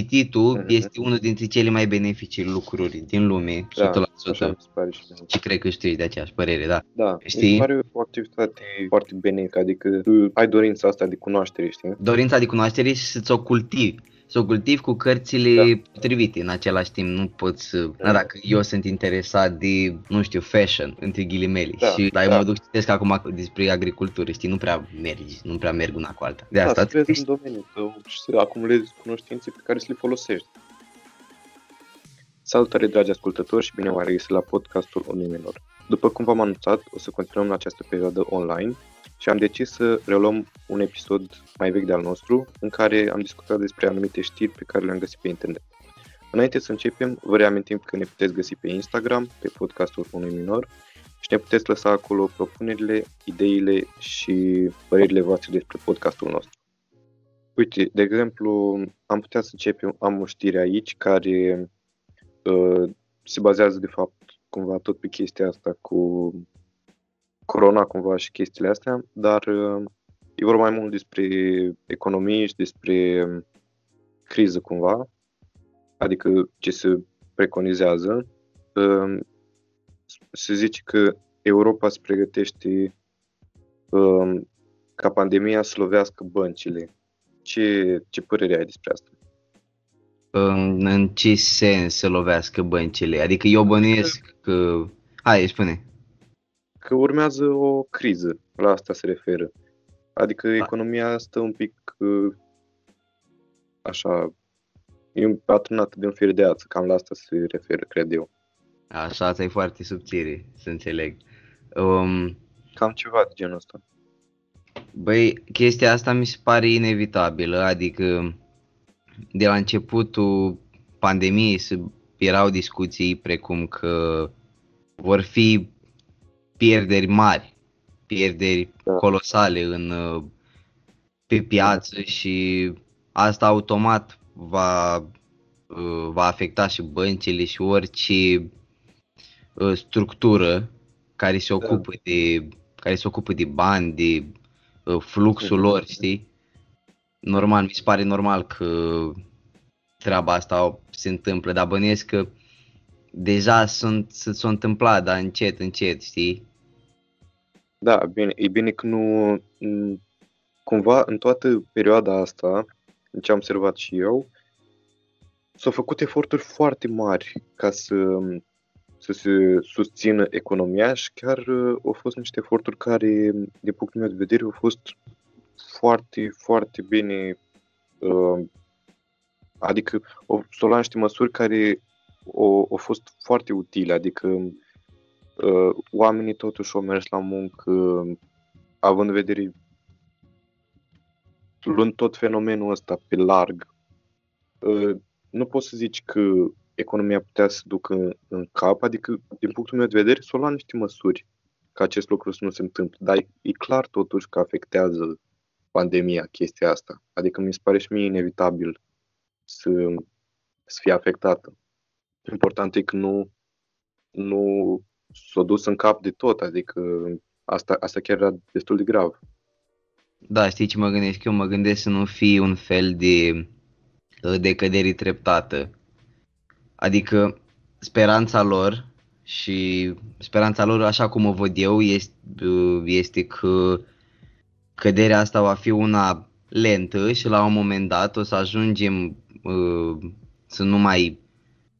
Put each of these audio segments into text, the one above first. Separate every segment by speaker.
Speaker 1: cititul
Speaker 2: Mhm.
Speaker 1: este unul dintre cele mai benefice lucruri din lume, 100%.
Speaker 2: Așa mi se pare și mie.
Speaker 1: Și cred că știi de aceeași părere, da.
Speaker 2: Da,
Speaker 1: Știi?
Speaker 2: mi se pare o activitate foarte benefică, adică tu ai dorința asta de cunoaștere, știi?
Speaker 1: Dorința de cunoaștere și să-ți o cultivi. Să o cultivi cu cărțile
Speaker 2: Da.
Speaker 1: potrivite. În același timp nu poți să... Da, dacă eu sunt interesat de, nu știu, fashion, între ghilimele,
Speaker 2: Da,
Speaker 1: și dar eu
Speaker 2: da.
Speaker 1: mă duc citesc acum despre agricultură, știi, nu prea mergi, nu prea merg una cu alta. De
Speaker 2: Da,
Speaker 1: asta
Speaker 2: să crezi
Speaker 1: trebuie
Speaker 2: în domeniu tău și să acumulezi cunoștințe pe care să le folosești. Salutare, dragi ascultători, și bine v-am regăsit la podcastul Uniminor. După cum v-am anunțat, o să continuăm în această perioadă online și am decis să reluăm un episod mai vechi de-al nostru, în care am discutat despre anumite știri pe care le-am găsit pe internet. Înainte să începem, vă reamintim că ne puteți găsi pe Instagram, pe podcastul unui minor, și ne puteți lăsa acolo propunerile, ideile și părerile voastre despre podcastul nostru. Uite, de exemplu, am putea să începem, am o știre aici care uh, se bazează de fapt cumva tot pe chestia asta cu corona cumva și chestiile astea, dar uh, e vorba mai mult despre economie și despre criză cumva, adică ce se preconizează. Uh, se zice că Europa se pregătește uh, ca pandemia să lovească băncile. Ce, ce părere ai despre asta?
Speaker 1: în, în ce sens să lovească băncile? Adică eu bănuiesc că... Hai, spune.
Speaker 2: Că urmează o criză, la asta se referă. Adică economia stă un pic uh, așa, e atârnată de un fir de ață, cam la asta se referă, cred eu.
Speaker 1: Așa, asta e foarte subțire, să înțeleg. Um,
Speaker 2: Cam ceva de genul ăsta.
Speaker 1: Băi, chestia asta mi se pare inevitabilă, adică de la începutul pandemiei se- erau discuții precum că vor fi pierderi mari, pierderi
Speaker 2: Da.
Speaker 1: colosale în, uh, pe piață și asta automat va, uh, va afecta și băncile și orice uh, structură care se ocupă de care se ocupă de bani, de uh, fluxul
Speaker 2: Mhm.
Speaker 1: lor, știi? Normal, mi se pare normal că treaba asta se întâmplă, dar bănuiesc că deja sunt, s- s-a întâmplat, dar încet, încet, știi?
Speaker 2: Da, bine, e bine că nu, n- cumva în toată perioada asta, în ce am observat și eu, s-au făcut eforturi foarte mari ca să, să se susțină economia și chiar uh, au fost niște eforturi care, din punctul meu de vedere, au fost foarte, foarte bine, uh, adică au, s-au luat niște măsuri care au, au fost foarte utile, adică uh, oamenii totuși au mers la muncă, având în vedere, luând tot fenomenul ăsta pe larg, uh, nu poți să zici că economia putea să ducă în, în cap, adică, din punctul meu de vedere, s-au luat niște măsuri ca acest lucru să nu se întâmple, dar e, e clar totuși că afectează pandemia chestia asta, adică mi se pare și mie inevitabil să, să fie afectată. Important e că nu, nu s-a dus în cap de tot, adică asta, asta chiar era destul de grav.
Speaker 1: Da, știi ce mă gândesc? Eu mă gândesc să nu fie un fel de uh, decădere treptată. Adică speranța lor și speranța lor, așa cum o văd eu, este, uh, este că căderea asta va fi una lentă și la un moment dat o să ajungem uh, să nu mai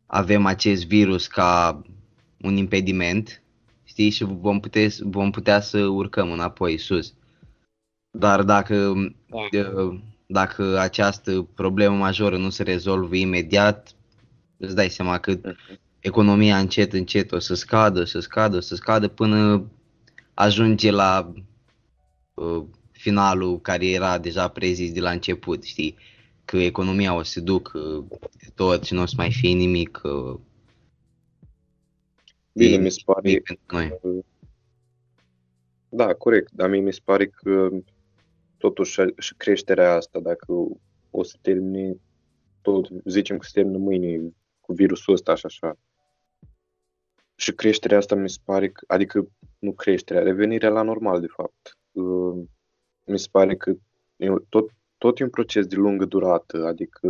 Speaker 1: avem acest virus ca un impediment, știi, și vom putea, vom putea să urcăm înapoi sus. Dar dacă, uh, dacă această problemă majoră nu se rezolvă imediat, îți dai seama că economia încet, încet o să scadă, să scadă, să scadă până ajunge la uh, finalul care era deja prezis de la început, știi? Că economia o să se ducă de tot și nu o să mai fie nimic, uh,
Speaker 2: Bine, mi se pare,
Speaker 1: nimic pentru noi.
Speaker 2: da, corect, dar mie mi se pare că totuși și creșterea asta, dacă o să termine, tot zicem că se termină mâine cu virusul ăsta și așa. Și creșterea asta mi se pare că, adică nu creșterea, revenirea la normal de fapt. Uh, Mi se pare că e tot, tot e un proces de lungă durată, adică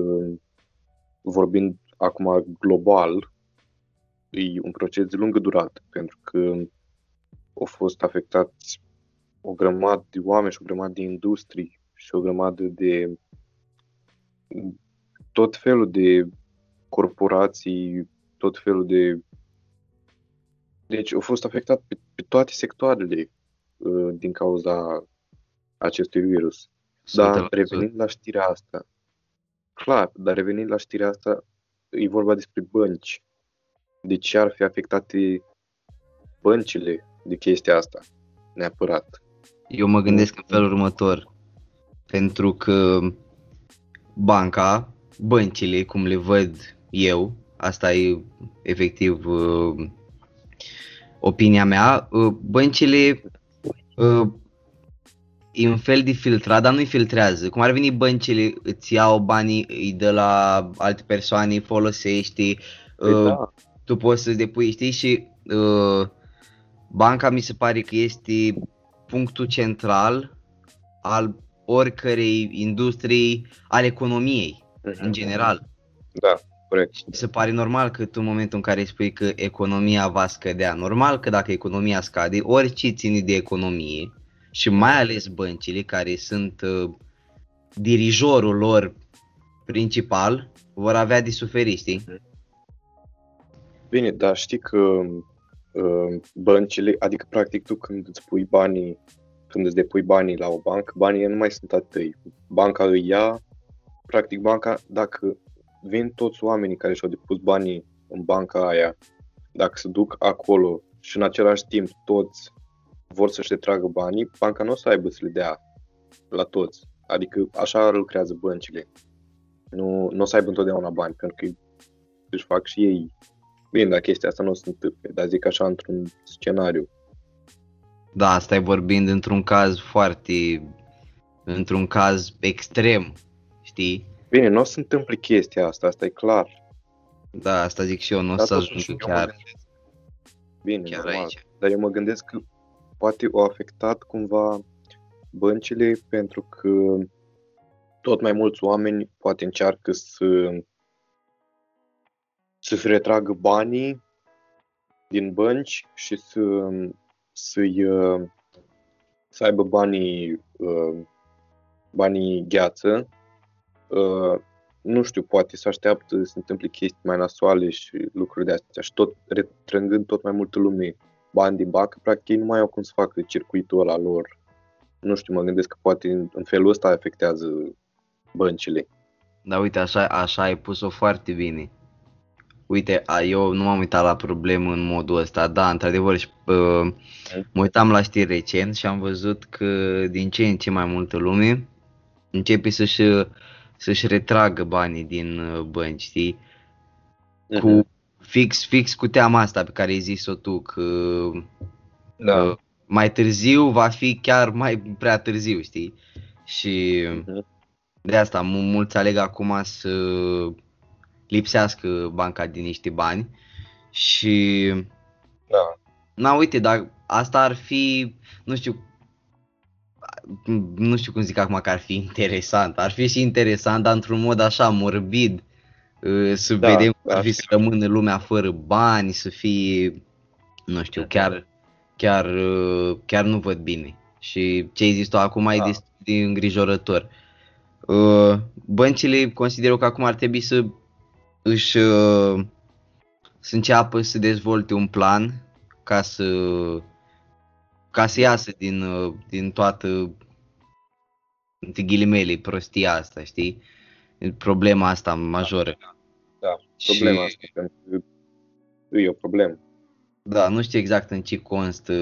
Speaker 2: vorbind acum global, e un proces de lungă durată, pentru că au fost afectați o grămadă de oameni și o grămadă de industrii și o grămadă de tot felul de corporații, tot felul de... Deci au fost afectat pe, pe toate sectoarele uh, din cauza acestui virus. Dar revenind la știrea asta, clar, dar revenind la știrea asta, e vorba despre bănci. De ce ar fi afectate băncile de chestia asta, neapărat?
Speaker 1: Eu mă gândesc în felul următor. Pentru că banca, băncile, cum le văd eu, asta e efectiv uh, opinia mea, uh, băncile uh, e un fel de filtrat, dar nu-i filtrează. Cum ar veni băncile, îți iau banii, îi dă la alte persoane, îi folosești,
Speaker 2: Păi
Speaker 1: uh,
Speaker 2: da,
Speaker 1: tu poți să-ți depui, știi, și uh, banca mi se pare că este punctul central al oricărei industrii, al economiei, în general.
Speaker 2: da, corect.
Speaker 1: Și mi se pare normal că tu în momentul în care spui că economia va scădea, normal că dacă economia scade, orice ține de economie și mai ales băncile care sunt uh, dirijorul lor principal, vor avea de suferit, știi?
Speaker 2: Bine, dar știi că uh, băncile, adică practic tu când îți pui banii, când îți depui banii la o bancă, banii nu mai sunt a tăi. Banca îi ia, practic banca, dacă vin toți oamenii care și-au depus banii în banca aia, dacă se duc acolo și în același timp toți vor să-și retragă banii, banca nu o să aibă să le dea la toți. Adică așa lucrează băncile. Nu, nu o să aibă întotdeauna bani, pentru că își fac și ei Bine, dar chestia asta nu o să se întâmple, dar zic așa într-un scenariu.
Speaker 1: Da, asta e vorbind într-un caz foarte, într-un caz extrem, știi?
Speaker 2: Bine, nu o să se întâmple chestia asta, asta e clar.
Speaker 1: Da, asta zic și eu, nu o
Speaker 2: Dar
Speaker 1: să
Speaker 2: totuși,
Speaker 1: ajungă
Speaker 2: eu mă
Speaker 1: chiar,
Speaker 2: gândesc- Bine,
Speaker 1: chiar
Speaker 2: normal.
Speaker 1: aici.
Speaker 2: Dar eu mă gândesc că poate au afectat cumva băncile pentru că tot mai mulți oameni poate încearcă să să-și retragă banii din bănci și să, să-i, uh, să aibă banii, uh, banii gheață. Uh, Nu știu, poate să așteaptă să se întâmple chestii mai nasoale și lucruri de astea și tot retrăgând tot mai multă lume bani din bancă, practic ei nu mai au cum să facă circuitul ăla lor. Nu știu, mă gândesc că poate în în felul ăsta afectează băncile.
Speaker 1: Da, uite, așa, așa ai pus-o foarte bine. Uite, a, eu nu m-am uitat la problemă în modul ăsta, da, într-adevăr, și, uh, mă uitam la știri recent și am văzut că din ce în ce mai multă lume începe să-și, să-și retragă banii din uh, bănci, știi? Cu fix, fix cu teama asta pe care ai zis-o tu, că
Speaker 2: Da.
Speaker 1: uh, mai târziu va fi chiar mai prea târziu, știi? Și
Speaker 2: Mhm.
Speaker 1: de asta mu- mulți aleg acum să lipsească banca din niște bani și
Speaker 2: Da.
Speaker 1: na uite, dar asta ar fi, nu știu, nu știu cum zic acum că ar fi interesant, ar fi și interesant, dar într-un mod așa morbid, uh, să
Speaker 2: Da,
Speaker 1: vedem cum ar
Speaker 2: da.
Speaker 1: fi să rămână lumea fără bani, să fie, nu știu, chiar, chiar, uh, chiar nu văd bine. Și ce ai zis tu acum e
Speaker 2: Da.
Speaker 1: destul de îngrijorător. Uh, Băncile consider eu că acum ar trebui să își uh, să înceapă să dezvolte un plan ca să ca să iasă din, uh, din toată între ghilimele prostia asta, știi? Problema asta majoră.
Speaker 2: Da, problema
Speaker 1: Și-
Speaker 2: asta, pentru că e o problemă.
Speaker 1: Da, nu știu exact în ce constă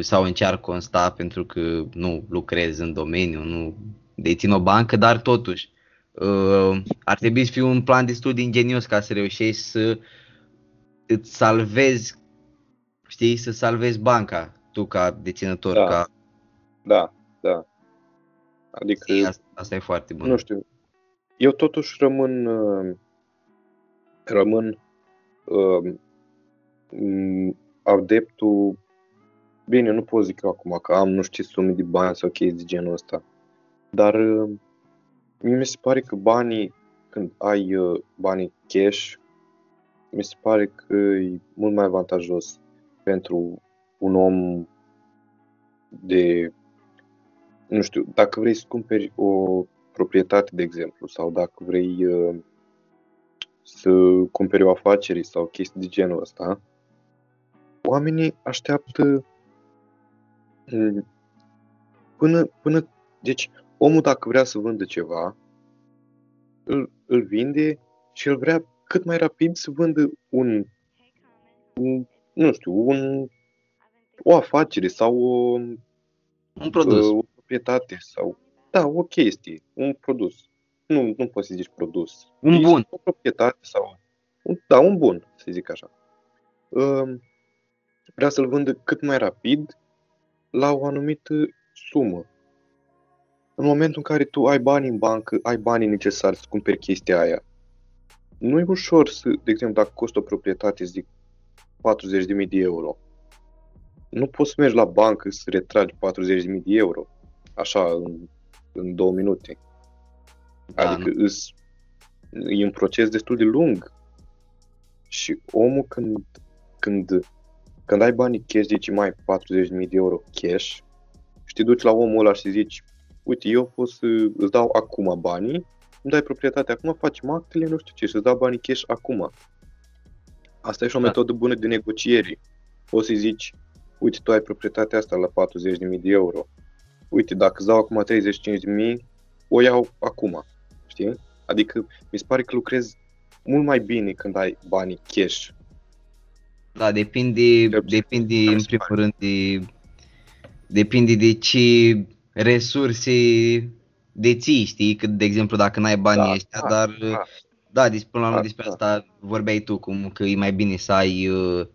Speaker 1: sau în ce ar consta pentru că nu lucrez în domeniu, nu dețin o bancă, dar totuși uh, ar trebui să fie un plan destul de ingenios ca să reușești să îți salvezi, știi, să salvezi banca tu ca deținător,
Speaker 2: Da.
Speaker 1: ca
Speaker 2: Da, da. Adică,
Speaker 1: știi, asta, asta e foarte bun.
Speaker 2: nu știu, eu totuși rămân, uh, rămân uh, m, adeptul, bine, nu pot zic eu acum că am nu știu ce sume de bani sau chestii de genul ăsta, dar uh, mie mi se pare că banii când ai uh, banii cash, mi se pare că e mult mai avantajos pentru un om de, nu știu, dacă vrei să cumperi o proprietate, de exemplu, sau dacă vrei uh, să cumperi o afacere sau chestii de genul ăsta, oamenii așteaptă mm, până, până, deci omul dacă vrea să vândă ceva, îl, îl vinde și el vrea cât mai rapid să vândă un, un nu știu, un, o afacere sau o,
Speaker 1: Un produs.
Speaker 2: o proprietate sau, da, o chestie, un produs. Nu, nu poți să zici produs.
Speaker 1: Un
Speaker 2: Este
Speaker 1: bun.
Speaker 2: O proprietate sau, un, da, un bun, să zic așa. Um, Vrea să-l vândă cât mai rapid la o anumită sumă. În momentul în care tu ai bani în bancă, ai banii necesari să cumperi chestia aia, nu e ușor să, de exemplu, dacă costă o proprietate, zic, 40.000 de euro, nu poți să mergi la bancă să retragi 40.000 de euro, așa, în, în două minute.
Speaker 1: Da,
Speaker 2: adică îs, e un proces destul de lung. Și omul când, când, când ai banii cash, zici mai 40.000 de euro cash și te duci la omul ăla și zici uite, eu pot să îți dau acum banii, îmi dai proprietatea acum, facem actele, nu știu ce, și îți dau banii cash acum. Asta e și o
Speaker 1: Da.
Speaker 2: metodă bună de negociere. Poți să zici, uite, tu ai proprietatea asta la 40.000 de euro. Uite, dacă îți dau acum 35.000, o iau acum. Știi? Adică mi se pare că lucrezi mult mai bine când ai banii cash.
Speaker 1: Da, depinde,
Speaker 2: Cel puțin,
Speaker 1: depinde
Speaker 2: mi
Speaker 1: în
Speaker 2: se
Speaker 1: primul
Speaker 2: pare.
Speaker 1: rând de, depinde de ce resurse deții, știi? Că, de exemplu, dacă n-ai banii
Speaker 2: Da,
Speaker 1: ăștia,
Speaker 2: da,
Speaker 1: dar
Speaker 2: da.
Speaker 1: da, dis- până la urmă
Speaker 2: Da,
Speaker 1: despre
Speaker 2: da.
Speaker 1: asta vorbeai tu, cum că e mai bine să ai, uh,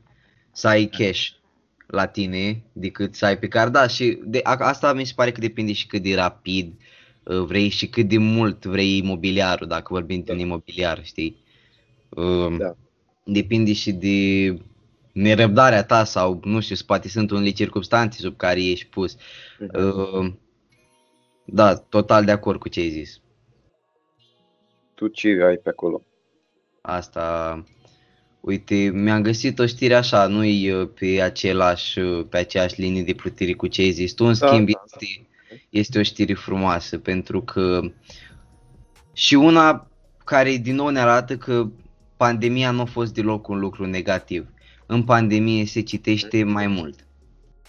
Speaker 1: să ai cash la tine decât să ai pe card. Da, și de, a- asta mi se pare că depinde și cât de rapid uh, vrei și cât de mult vrei imobiliarul, dacă vorbim de un imobiliar, știi? Um,
Speaker 2: Da.
Speaker 1: Depinde și de nerăbdarea ta sau, nu știu, poate sunt unele circunstanțe sub care ești pus.
Speaker 2: Mhm.
Speaker 1: Uh, Da, total de acord cu ce ai zis.
Speaker 2: Tu ce ai pe acolo?
Speaker 1: Asta, uite, mi-am găsit o știre așa, nu-i uh, pe același, uh, pe aceeași linie de plutire cu ce ai zis tu, în
Speaker 2: Da,
Speaker 1: schimb
Speaker 2: da, da.
Speaker 1: este, este o știre frumoasă, pentru că și una care din nou ne arată că pandemia nu a fost deloc un lucru negativ. În pandemie se citește mai mult.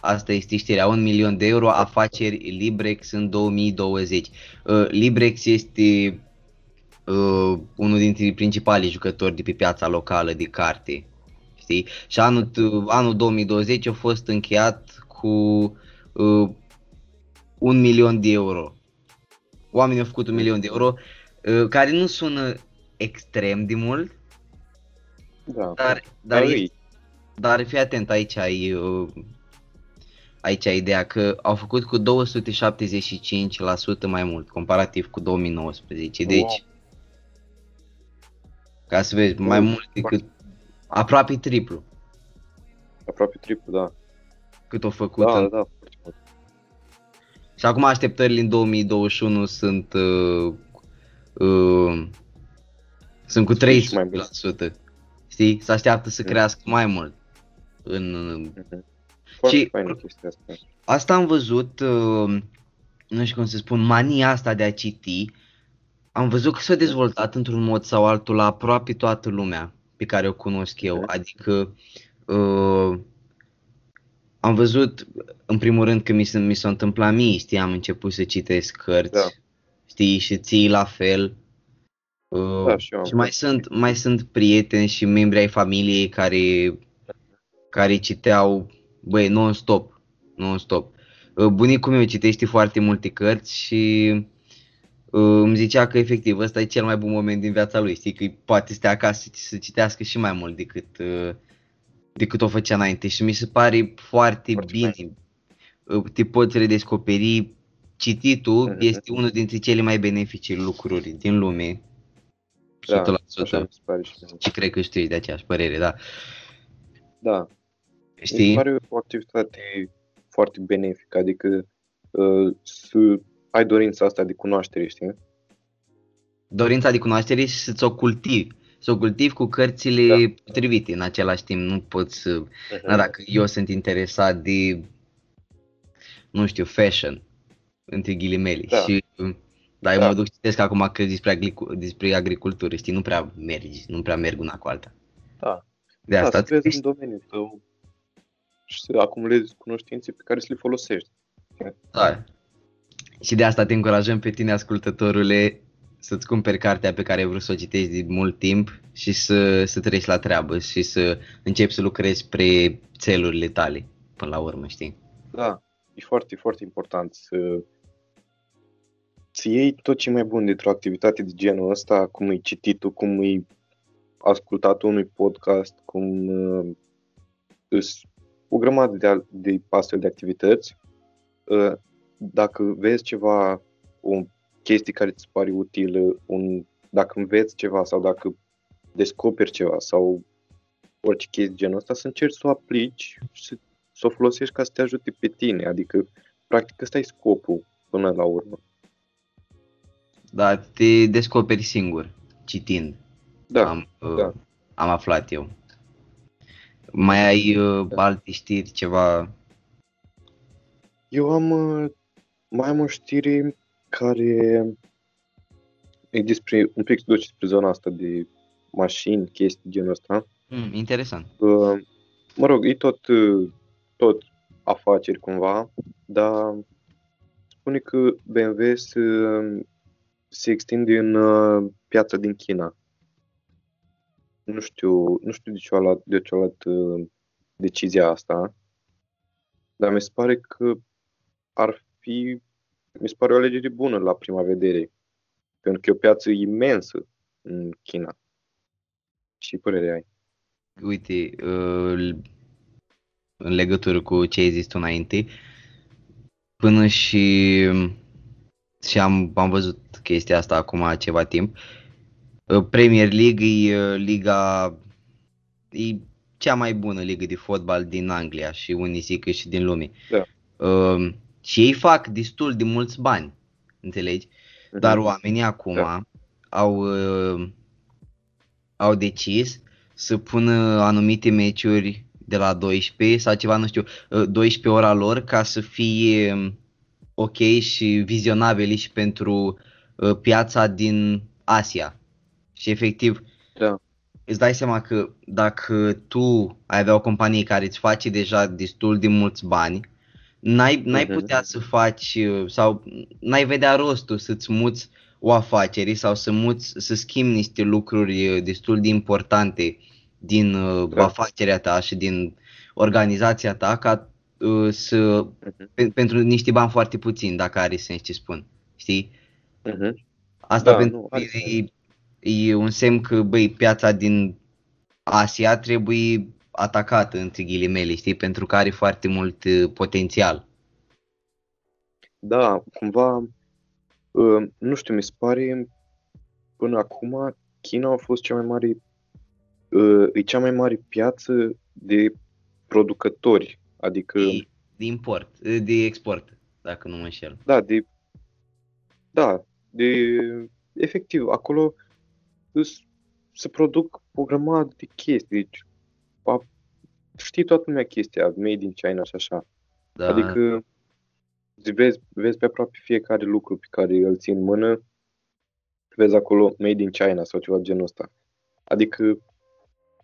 Speaker 1: Asta este știrea, un milion de euro afaceri Librex în 2020. Uh, Librex este uh, unul dintre principalii jucători de pe piața locală de carte. Știi? Și anul, anul 2020 a fost încheiat cu uh, un milion de euro. Oamenii au făcut un milion de euro, uh, care nu sună extrem de mult,
Speaker 2: Da.
Speaker 1: dar, dar,
Speaker 2: Dar
Speaker 1: este,
Speaker 2: e-
Speaker 1: dar fii atent, aici ai, uh, aici ai ideea că au făcut cu 275% mai mult, comparativ cu 2019. Deci,
Speaker 2: Wow.
Speaker 1: Ca să vezi, mai
Speaker 2: Wow.
Speaker 1: mult decât aproape triplu
Speaker 2: aproape triplu, da.
Speaker 1: cât au făcut.
Speaker 2: Da,
Speaker 1: în...
Speaker 2: da, foarte mult.
Speaker 1: Și acum așteptările în 2021 sunt uh, uh, sunt cu
Speaker 2: Sunt și mai
Speaker 1: 300%. Știi? Se așteaptă să
Speaker 2: Mm.
Speaker 1: crească mai mult. În,
Speaker 2: Mhm. Foarte
Speaker 1: Și-
Speaker 2: faină chestia asta.
Speaker 1: Asta am văzut, uh, nu știu cum să spun, mania asta de a citi. Am văzut că s-a dezvoltat într-un mod sau altul la aproape toată lumea pe care o cunosc eu.
Speaker 2: Mhm.
Speaker 1: Adică uh, am văzut, în primul rând, că mi s-a, mi s-a întâmplat mie, știi, am început să citesc cărți,
Speaker 2: Da.
Speaker 1: știi, și ții la fel. Uh,
Speaker 2: Da, și eu am
Speaker 1: și mai sunt, mai sunt prieteni și membri ai familiei care, care citeau, băi, non-stop, non-stop. Uh, Bunicul meu citește foarte multe cărți și uh, îmi zicea că efectiv ăsta e cel mai bun moment din viața lui, știi, că poate stea acasă să citească și mai mult decât, uh, decât o făcea înainte și mi se pare foarte,
Speaker 2: Foarte
Speaker 1: bine. Uh, Te poți redescoperi, cititul
Speaker 2: Mhm.
Speaker 1: este unul dintre cele mai benefice lucruri din lume. 100%.
Speaker 2: Da, așa mi se pare și mie.
Speaker 1: Și cred că și tu ești de aceeași părere, da.
Speaker 2: Da, mi se
Speaker 1: Știi?
Speaker 2: pare o activitate foarte benefică, adică uh, să ai dorința asta de cunoaștere, știi?
Speaker 1: dorința de cunoaștere și să-ți o cultivi. Să o cultivi cu cărțile
Speaker 2: Da.
Speaker 1: potrivite în același timp. Nu poți să...
Speaker 2: Uh-huh.
Speaker 1: Da, dacă eu sunt interesat de, nu știu, fashion, între ghilimele,
Speaker 2: Da.
Speaker 1: și dar eu
Speaker 2: Da.
Speaker 1: mă duc citesc acum că despre, agricu- despre agricultură, știi, nu prea mergi, nu prea merg una cu alta.
Speaker 2: Da.
Speaker 1: De
Speaker 2: Da,
Speaker 1: asta
Speaker 2: să vezi
Speaker 1: trebuie-
Speaker 2: în domeniul tău și să acumulezi cunoștințe pe care să le folosești.
Speaker 1: Da. Și de asta te încurajăm pe tine, ascultătorule, să-ți cumperi cartea pe care ai vrut să o citești de mult timp și să, să treci la treabă și să începi să lucrezi spre țelurile tale, până la urmă, știi?
Speaker 2: Da, e foarte, foarte important să, să iei tot ce e mai bun dintr-o activitate de genul ăsta, cum e cititul, cum e ascultatul unui podcast, cum uh, îs o grămadă de, al- de astfel de activități. Uh, dacă vezi ceva, o chestie care ți se pare utilă, un, dacă înveți ceva sau dacă descoperi ceva sau orice chestie de genul ăsta, să încerci să o aplici și să să o folosești ca să te ajute pe tine. Adică, practic, ăsta e scopul până la urmă.
Speaker 1: Dar te descoperi singur, citind.
Speaker 2: Da,
Speaker 1: am, uh,
Speaker 2: da.
Speaker 1: am aflat eu. Mai ai uh, alte știri, ceva?
Speaker 2: eu am uh, mai am o știre care e despre, un pic duce despre zona asta de mașini, chestii genul ăsta.
Speaker 1: Mm, interesant.
Speaker 2: Uh, mă rog, e tot, uh, tot afaceri cumva, dar spune că BMW se, se extinde în uh, piața din China. Nu știu, nu știu de ce a luat, de ce a luat uh, decizia asta, dar mi se pare că ar fi, mi se pare o alegere bună la prima vedere, pentru că e o piață imensă în China. Și părere ai?
Speaker 1: Uite, uh, în legătură cu ce ai zis tu înainte, până și, și am, am văzut chestia asta acum ceva timp, uh, Premier League e uh, liga, e cea mai bună ligă de fotbal din Anglia și unii zic că și din lume.
Speaker 2: Da.
Speaker 1: Uh, și ei fac destul de mulți bani, înțelegi? Dar
Speaker 2: Mhm.
Speaker 1: oamenii acum
Speaker 2: Da.
Speaker 1: au, uh, au decis să pună anumite meciuri de la 12 sau ceva, nu știu, uh, 12 ora lor ca să fie um, ok și vizionabili și pentru uh, piața din Asia. Și efectiv,
Speaker 2: Da.
Speaker 1: îți dai seama că dacă tu ai avea o companie care îți face deja destul de mulți bani, n-ai, n-ai
Speaker 2: Mhm.
Speaker 1: putea să faci uh, sau n-ai vedea rostul să-ți muți o afacere sau să muți, să schimbi niște lucruri uh, destul de importante din uh,
Speaker 2: Da.
Speaker 1: afacerea ta și din organizația ta ca uh, să,
Speaker 2: Mhm.
Speaker 1: pe, pentru niște bani foarte puțini, dacă are sens ce spun, știi?
Speaker 2: Mhm.
Speaker 1: Asta
Speaker 2: Da,
Speaker 1: pentru
Speaker 2: nu,
Speaker 1: mine
Speaker 2: are
Speaker 1: e, e un semn că, băi, piața din Asia trebuie atacată, între ghilimele, știi, pentru că are foarte mult uh, potențial.
Speaker 2: Da, cumva, uh, nu știu, mi se pare până acum China a fost cea mai mare, uh, e cea mai mare piață de producători, adică,
Speaker 1: De, de import, uh, de export, dacă nu mă înșel.
Speaker 2: da, de, da, de, efectiv, acolo îs- se produc o grămadă de chestii, deci, a, știi toată lumea chestia, made in China și așa.
Speaker 1: Da,
Speaker 2: Adică vezi, vezi pe aproape fiecare lucru pe care îl ții în mână, vezi acolo Made in China sau ceva de genul ăsta. Adică,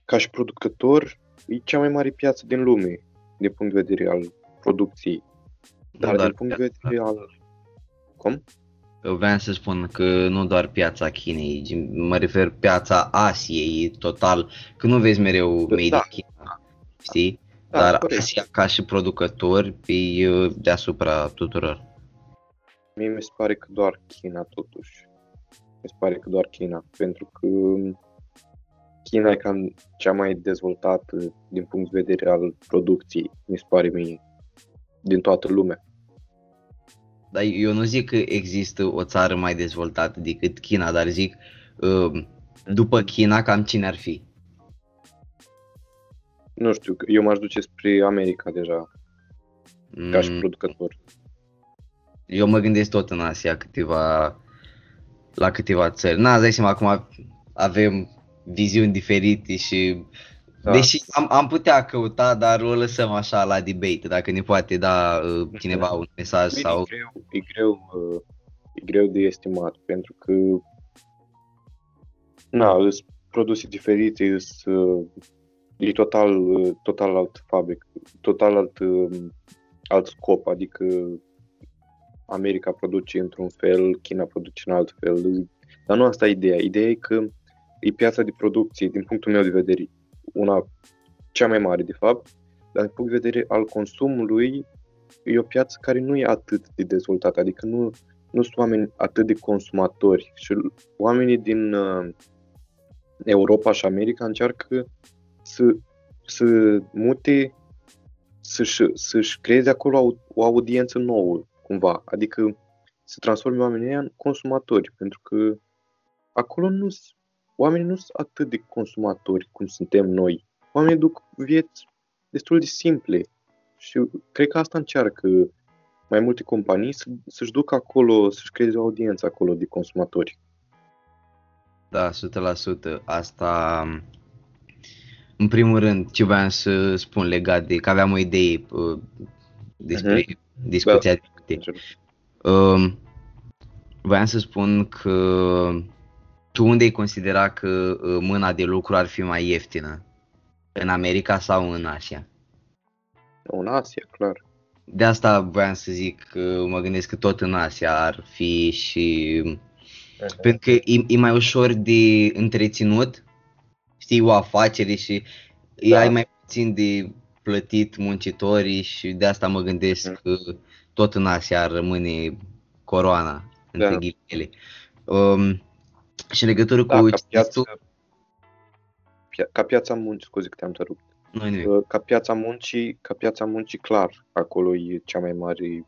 Speaker 2: ca și producător, e cea mai mare piață din lume, din punct de vedere al producției.
Speaker 1: nu
Speaker 2: Dar
Speaker 1: doar
Speaker 2: din punct de vedere al... Cum?
Speaker 1: Eu vreau să spun că nu doar piața Chinei, ci mă refer piața Asiei total, că nu vezi mereu made
Speaker 2: Da.
Speaker 1: in China, știi?
Speaker 2: Da,
Speaker 1: Dar
Speaker 2: corect.
Speaker 1: Asia ca și producători e uh, deasupra tuturor.
Speaker 2: Mie mi se pare că doar China, totuși. Mi se pare că doar China, pentru că China e cam cea mai dezvoltată din punct de vedere al producției, mi se pare mie, din toată lumea.
Speaker 1: Dar eu nu zic că există o țară mai dezvoltată decât China, dar zic uh, după China cam cine ar fi.
Speaker 2: Nu știu, eu m-aș duce spre America deja, ca și
Speaker 1: Mm,
Speaker 2: producător.
Speaker 1: Eu mă gândesc tot în Asia câteva la câteva țări. Na, îți dai seama, acum avem viziuni diferite și da. Deși am, am putea căuta, dar o lăsăm așa la debate, dacă ne poate da uh, cineva un mesaj
Speaker 2: Bine,
Speaker 1: sau...
Speaker 2: E greu, e greu, uh, e greu de estimat, pentru că na, sunt produse diferite, sunt, uh, e total, uh, total alt fabric, total alt, uh, alt scop, adică America produce într-un fel, China produce în alt fel, dar nu asta e ideea. Ideea e că e piața de producție, din punctul meu de vedere, una cea mai mare, de fapt, dar din punct de vedere al consumului, e o piață care nu e atât de dezvoltată, adică nu, nu sunt oameni atât de consumatori. Și oamenii din uh, Europa și America încearcă să, să mute, să-și, să-și creeze acolo o audiență nouă, cumva, adică să transforme oamenii în consumatori, pentru că acolo nu oamenii nu sunt atât de consumatori cum suntem noi. Oamenii duc vieți destul de simple și cred că asta încearcă mai multe companii să, să-și ducă acolo, să-și creeze o audiență acolo de consumatori.
Speaker 1: Da, 100%. Asta, în primul rând, ce vreau să spun legat de că aveam o idee uh, despre uh-huh. discuția da. de uh, Vreau să spun că tu unde ai considera că uh, mâna de lucru ar fi mai ieftină? În America sau în Asia?
Speaker 2: În Asia, clar.
Speaker 1: De asta vreau să zic că mă gândesc că tot în Asia ar fi și... Uh-huh. Pentru că e, e mai ușor de întreținut, știi, o afacere și da. ai mai puțin de plătit muncitorii și de asta mă gândesc uh-huh. că tot în Asia ar rămâne coroana, între da. ghilimele. Um, și în legătură da, cu...
Speaker 2: Ca piață, pia, ca piața muncii, scuze că te-am tărupt.
Speaker 1: Nu,
Speaker 2: Ca piața muncii, ca piața muncii, clar, acolo e cea mai mare,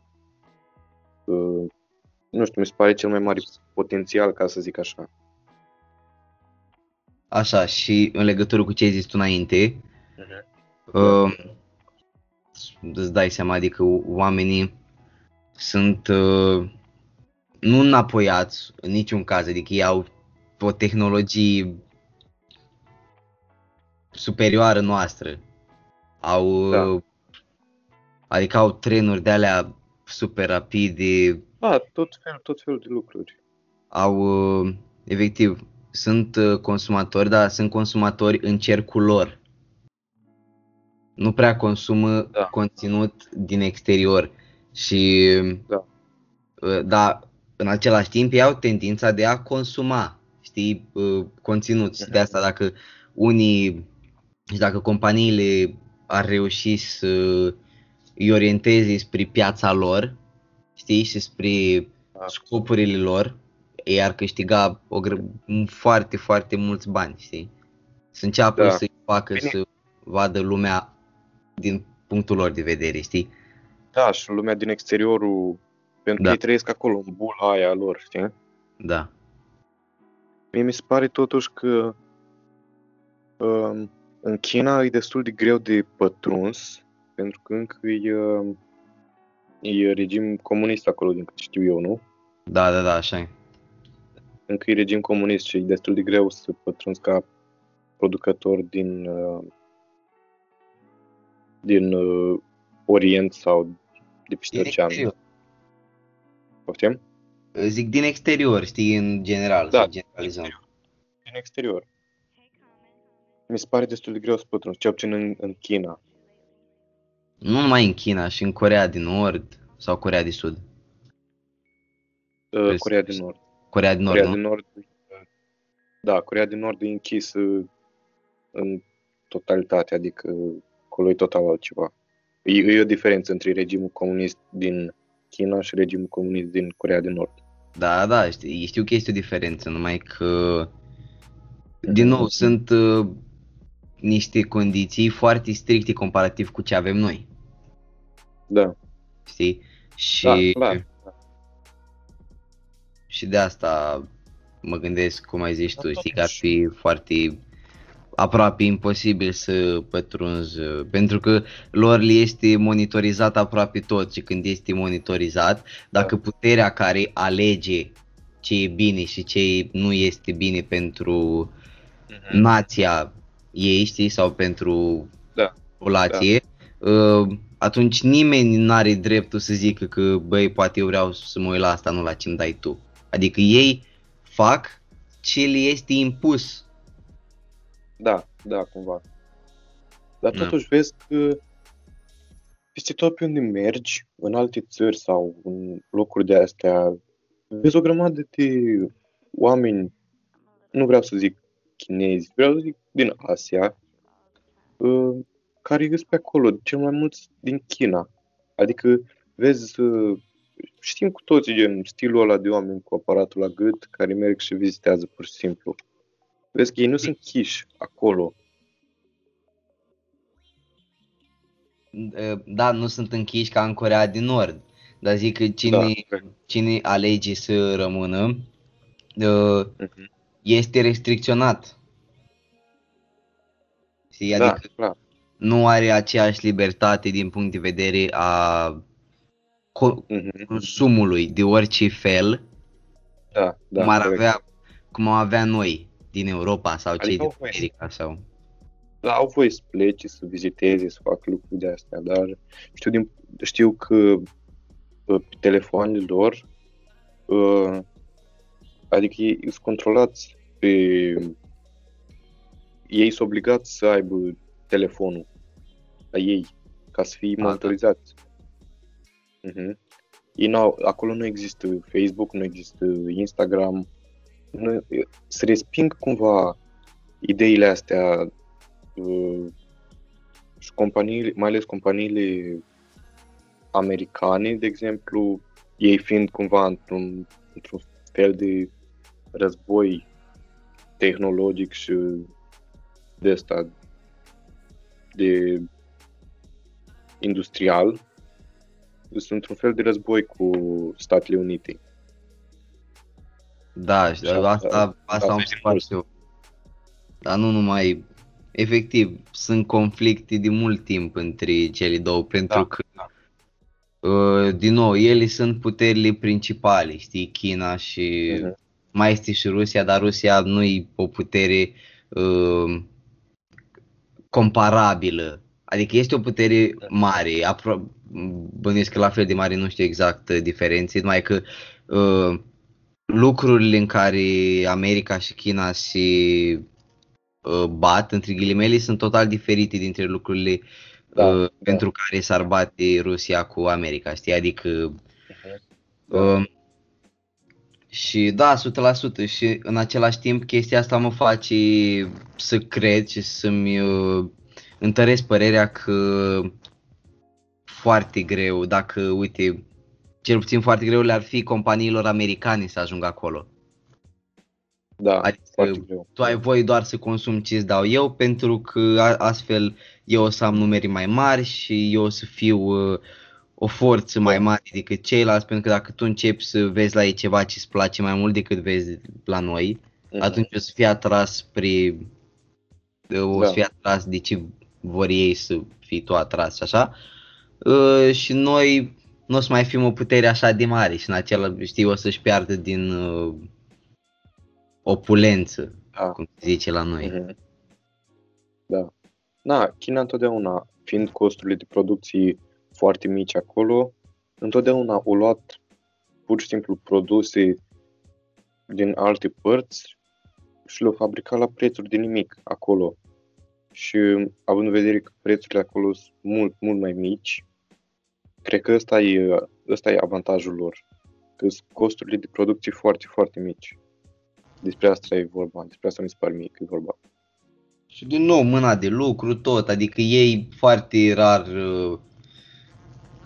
Speaker 2: uh, nu știu, mi se pare cel mai mare potențial, ca să zic așa.
Speaker 1: Așa, și în legătură cu ce ai zis tu înainte, uh-huh. uh, îți dai seama, adică oamenii sunt uh, nu înapoiați în niciun caz, adică ei au o tehnologie superioară noastră. Au, da. adică au trenuri de alea super rapide.
Speaker 2: Da, tot fel, tot felul de lucruri.
Speaker 1: Au, efectiv, sunt consumatori, dar sunt consumatori în cercul lor. Nu prea consumă da. conținut din exterior. Și,
Speaker 2: da.
Speaker 1: da, în același timp ei au tendința de a consuma știi, uh, conținut. Și de asta dacă unii, și dacă companiile ar reuși să îi orienteze spre piața lor, știi, și spre da. scopurile lor, ei ar câștiga o gră- foarte, foarte mulți bani, știi? Să înceapă da. să-i facă Bine. să vadă lumea din punctul lor de vedere, știi?
Speaker 2: Da, și lumea din exteriorul, pentru da. că ei trăiesc acolo, în bula aia lor, știi?
Speaker 1: Da.
Speaker 2: Mie mi se pare totuși că uh, în China e destul de greu de pătruns, pentru că încă e, uh, e regim comunist acolo, din câte știu eu, nu?
Speaker 1: Da, da, da, așa e.
Speaker 2: Încă e regim comunist și e destul de greu să pătrunzi ca producător din, uh, din uh, Orient sau de peste ocean. Poftim?
Speaker 1: Zic din exterior, știi, în general,
Speaker 2: da,
Speaker 1: să generalizăm.
Speaker 2: Din exterior. Mi se pare destul de greu să pătrunzi, ce obțin în, în China.
Speaker 1: Nu numai în China, și în Corea din Nord sau Corea de Sud.
Speaker 2: Uh, Corea din Nord.
Speaker 1: Corea din Nord,
Speaker 2: Corea
Speaker 1: nu?
Speaker 2: din Nord, da, Corea din Nord e închisă în totalitate, adică acolo e total altceva. E, e o diferență între regimul comunist din China și regimul comunist din Corea de Nord.
Speaker 1: Da, da, știu, știu că este o diferență, numai că, din nou, sunt uh, niște condiții foarte stricte comparativ cu ce avem noi.
Speaker 2: Da.
Speaker 1: Știi? Și,
Speaker 2: da, clar.
Speaker 1: și de asta mă gândesc, cum ai zis tu, știi, că ar fi foarte aproape imposibil să pătrunzi, pentru că lor le este monitorizat aproape tot și când este monitorizat, dacă da. puterea care alege ce e bine și ce nu este bine pentru
Speaker 2: Mhm.
Speaker 1: nația ei, știi, sau pentru
Speaker 2: Da,
Speaker 1: populație, uh, atunci nimeni nu are dreptul să zică că, băi, poate eu vreau să mă uit la asta, nu la ce-mi dai tu. Adică ei fac ce le este impus.
Speaker 2: Da, da, cumva. Dar
Speaker 1: Da.
Speaker 2: totuși vezi că peste tot pe unde mergi, în alte țări sau în locuri de astea, vezi o grămadă de oameni, nu vreau să zic chinezi, vreau să zic din Asia, uh, care ies pe acolo, cel mai mulți din China. Adică vezi, uh, știm cu toții gen stilul ăla de oameni cu aparatul la gât care merg și vizitează pur și simplu. Vezi că ei nu sunt chiși acolo.
Speaker 1: Uh, Da, nu sunt închiși ca în Corea din Nord, dar zic că cine,
Speaker 2: Da.
Speaker 1: cine alege să rămână uh,
Speaker 2: Mhm.
Speaker 1: este restricționat. Știi?
Speaker 2: Da,
Speaker 1: Adică
Speaker 2: clar.
Speaker 1: nu are aceeași libertate din punct de vedere a co-
Speaker 2: Mhm.
Speaker 1: consumului de orice fel,
Speaker 2: Da, da,
Speaker 1: cum ar
Speaker 2: corect.
Speaker 1: avea, cum am avea noi din Europa sau cei
Speaker 2: Adică
Speaker 1: din
Speaker 2: au voie.
Speaker 1: America sau...
Speaker 2: Da, au voie să plece, să viziteze, să facă lucruri de astea, dar știu, din, știu că uh, pe telefoanele lor, uh, adică ei sunt controlați pe... Ei sunt obligați să aibă telefonul la ei, ca să fie
Speaker 1: da.
Speaker 2: monitorizați. Mhm. Ei n-au, acolo nu există Facebook, nu există Instagram, nu, se resping cumva ideile astea uh, și companiile, mai ales companiile americane, de exemplu, ei fiind cumva într-un, într-un fel de război tehnologic și de ăsta de industrial, sunt într-un fel de război cu Statele Unite.
Speaker 1: Da, și
Speaker 2: Și asta-
Speaker 1: asta, asta am
Speaker 2: asta e
Speaker 1: observat
Speaker 2: mult.
Speaker 1: și eu. Dar nu numai, efectiv, sunt conflicte de mult timp între cele două, pentru
Speaker 2: Da,
Speaker 1: că,
Speaker 2: da.
Speaker 1: uh, din nou, ele sunt puterile principale, știi, China și
Speaker 2: Mhm.
Speaker 1: mai este și Rusia, dar Rusia nu e o putere uh, comparabilă. Adică este o putere mare, apro- bănuiesc că la fel de mare, nu știu exact uh, diferențe, numai că uh, lucrurile în care America și China se uh, bat, între ghilimele, sunt total diferite dintre lucrurile
Speaker 2: Da,
Speaker 1: uh,
Speaker 2: da.
Speaker 1: pentru care s-ar bate Rusia cu America, știi? Adică
Speaker 2: Mhm. Da.
Speaker 1: Um, și da, 100% și în același timp chestia asta mă face să cred și să-mi uh, întăresc părerea că foarte greu, dacă, uite, cel puțin foarte greu le-ar fi companiilor americane să ajungă acolo.
Speaker 2: Da,
Speaker 1: Adică
Speaker 2: foarte greu.
Speaker 1: Tu ai voie doar să consumi ce îți dau eu pentru că a- astfel eu o să am numere mai mari și eu o să fiu uh, o forță mai
Speaker 2: Da.
Speaker 1: mare decât ceilalți, pentru că dacă tu începi să vezi la ei ceva ce îți place mai mult decât vezi la noi,
Speaker 2: Mhm.
Speaker 1: atunci o să fii atras spre o
Speaker 2: Da.
Speaker 1: să fii atras de ce vor ei să fii tu atras și așa. Uh, și noi nu o să mai fim o putere așa de mare și în același știi o să-și piardă din uh, opulență,
Speaker 2: Da.
Speaker 1: cum se zice la noi.
Speaker 2: Mhm. Da. Na, China întotdeauna, fiind costurile de producție foarte mici acolo, întotdeauna au luat pur și simplu produse din alte părți și le-au fabricat la prețuri de nimic acolo. Și având în vedere că prețurile acolo sunt mult, mult mai mici, cred că ăsta e, ăsta e avantajul lor. Că sunt costurile de producție foarte, foarte mici. Despre asta e vorba, despre asta mi se pare mie că e vorba.
Speaker 1: Și din nou mâna de lucru tot, adică ei foarte rar uh,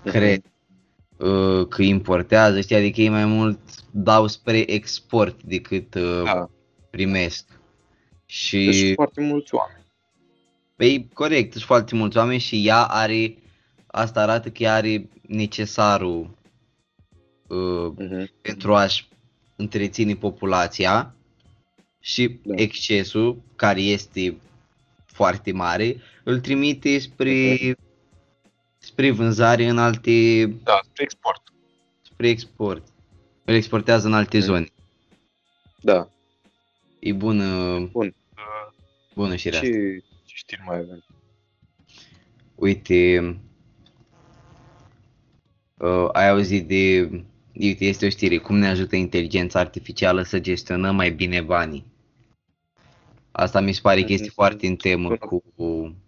Speaker 1: cred uh, că importează, știi, adică ei mai mult dau spre export decât uh,
Speaker 2: Da,
Speaker 1: primesc. Și
Speaker 2: deci foarte mulți oameni.
Speaker 1: Păi, corect, sunt foarte mulți oameni și ea are, asta arată că ea are necesarul uh,
Speaker 2: Mhm.
Speaker 1: pentru a-și întreține populația și
Speaker 2: Da.
Speaker 1: excesul, care este foarte mare, îl trimite spre, spre vânzare în alte,
Speaker 2: Da, spre export.
Speaker 1: spre export. Îl exportează în alte
Speaker 2: Mhm.
Speaker 1: zone.
Speaker 2: Da.
Speaker 1: E bună,
Speaker 2: Bun.
Speaker 1: bună și asta.
Speaker 2: Ce, ce știri mai avem?
Speaker 1: Uite, uh, ai auzit de, uite, este o știre, cum ne ajută inteligența artificială să gestionăm mai bine banii. Asta mi se pare că este
Speaker 2: Mhm.
Speaker 1: foarte în temă
Speaker 2: Bună.
Speaker 1: cu,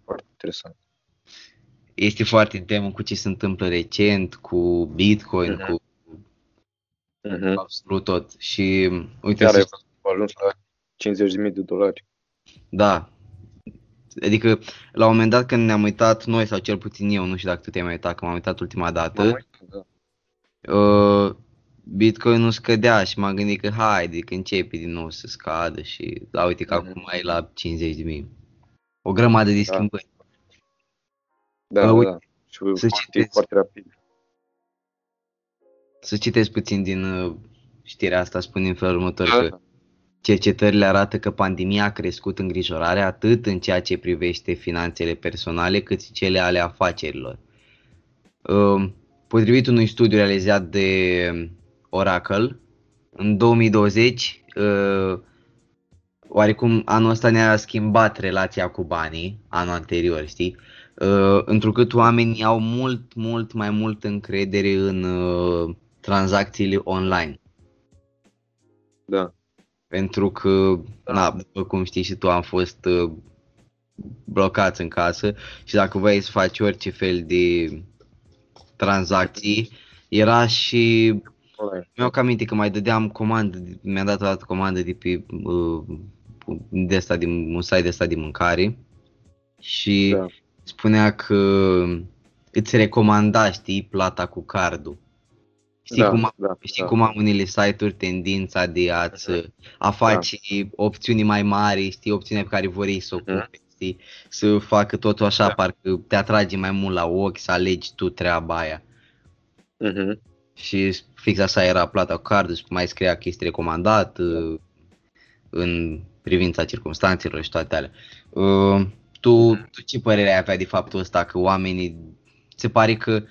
Speaker 2: Foarte interesant.
Speaker 1: este foarte în temă cu ce se întâmplă recent, cu Bitcoin,
Speaker 2: Mhm.
Speaker 1: cu
Speaker 2: Mhm.
Speaker 1: absolut tot. Și uite,
Speaker 2: Chiar
Speaker 1: să
Speaker 2: ai văzut că a ajuns la 50.000 de dolari.
Speaker 1: Da. Adică, la un moment dat când ne-am uitat noi, sau cel puțin eu, nu știu dacă tu te-ai mai uitat, că m-am uitat ultima dată,
Speaker 2: M-am uitat, da.
Speaker 1: uh, Bitcoin nu scădea și m-am gândit că haide, că începe din nou să scadă și da, uite că
Speaker 2: Mhm.
Speaker 1: acum e la 50 de mii. O grămadă de schimbări.
Speaker 2: Da,
Speaker 1: Bă,
Speaker 2: da,
Speaker 1: uite,
Speaker 2: da. Și
Speaker 1: să
Speaker 2: foarte,
Speaker 1: citeți.
Speaker 2: foarte rapid.
Speaker 1: Să citesc puțin din uh, știrea asta, spun în felul următor
Speaker 2: Da,
Speaker 1: că
Speaker 2: da.
Speaker 1: cercetările arată că pandemia a crescut îngrijorarea atât în ceea ce privește finanțele personale, cât și cele ale afacerilor. Um, Potrivit unui studiu realizat de Oracle, în 2020, uh, oarecum anul ăsta ne-a schimbat relația cu banii, anul anterior, știi? Uh, Întrucât oamenii au mult, mult mai mult încredere în uh, tranzacțiile online.
Speaker 2: Da.
Speaker 1: Pentru că,
Speaker 2: Da.
Speaker 1: na, după cum știi și tu, am fost uh, blocați în casă și dacă vrei să faci orice fel de tranzacții, era și
Speaker 2: Online.
Speaker 1: mi-au cam aminte că mai dădeam comandă, mi-a dat o dată comandă de pe uh, de asta, din, un site de asta de mâncare și
Speaker 2: Da.
Speaker 1: spunea că îți recomanda, știi, plata cu cardul. Știi
Speaker 2: da,
Speaker 1: cum
Speaker 2: da,
Speaker 1: Știi
Speaker 2: da.
Speaker 1: cum am unele site-uri tendința de a-ți a face opțiuni mai mari, știi, opțiunea pe care vor ei să o
Speaker 2: Mhm.
Speaker 1: Ocupe, știi, să facă totul așa,
Speaker 2: Da.
Speaker 1: parcă te atrage mai mult la ochi, să alegi tu treaba aia.
Speaker 2: Mhm.
Speaker 1: Și fix așa era plata cu cardul și mai scria că este recomandat
Speaker 2: Da.
Speaker 1: uh, în privința circumstanțelor și toate alea. Uh, Tu,
Speaker 2: Mhm.
Speaker 1: tu ce părere ai avea de faptul ăsta că oamenii, se pare că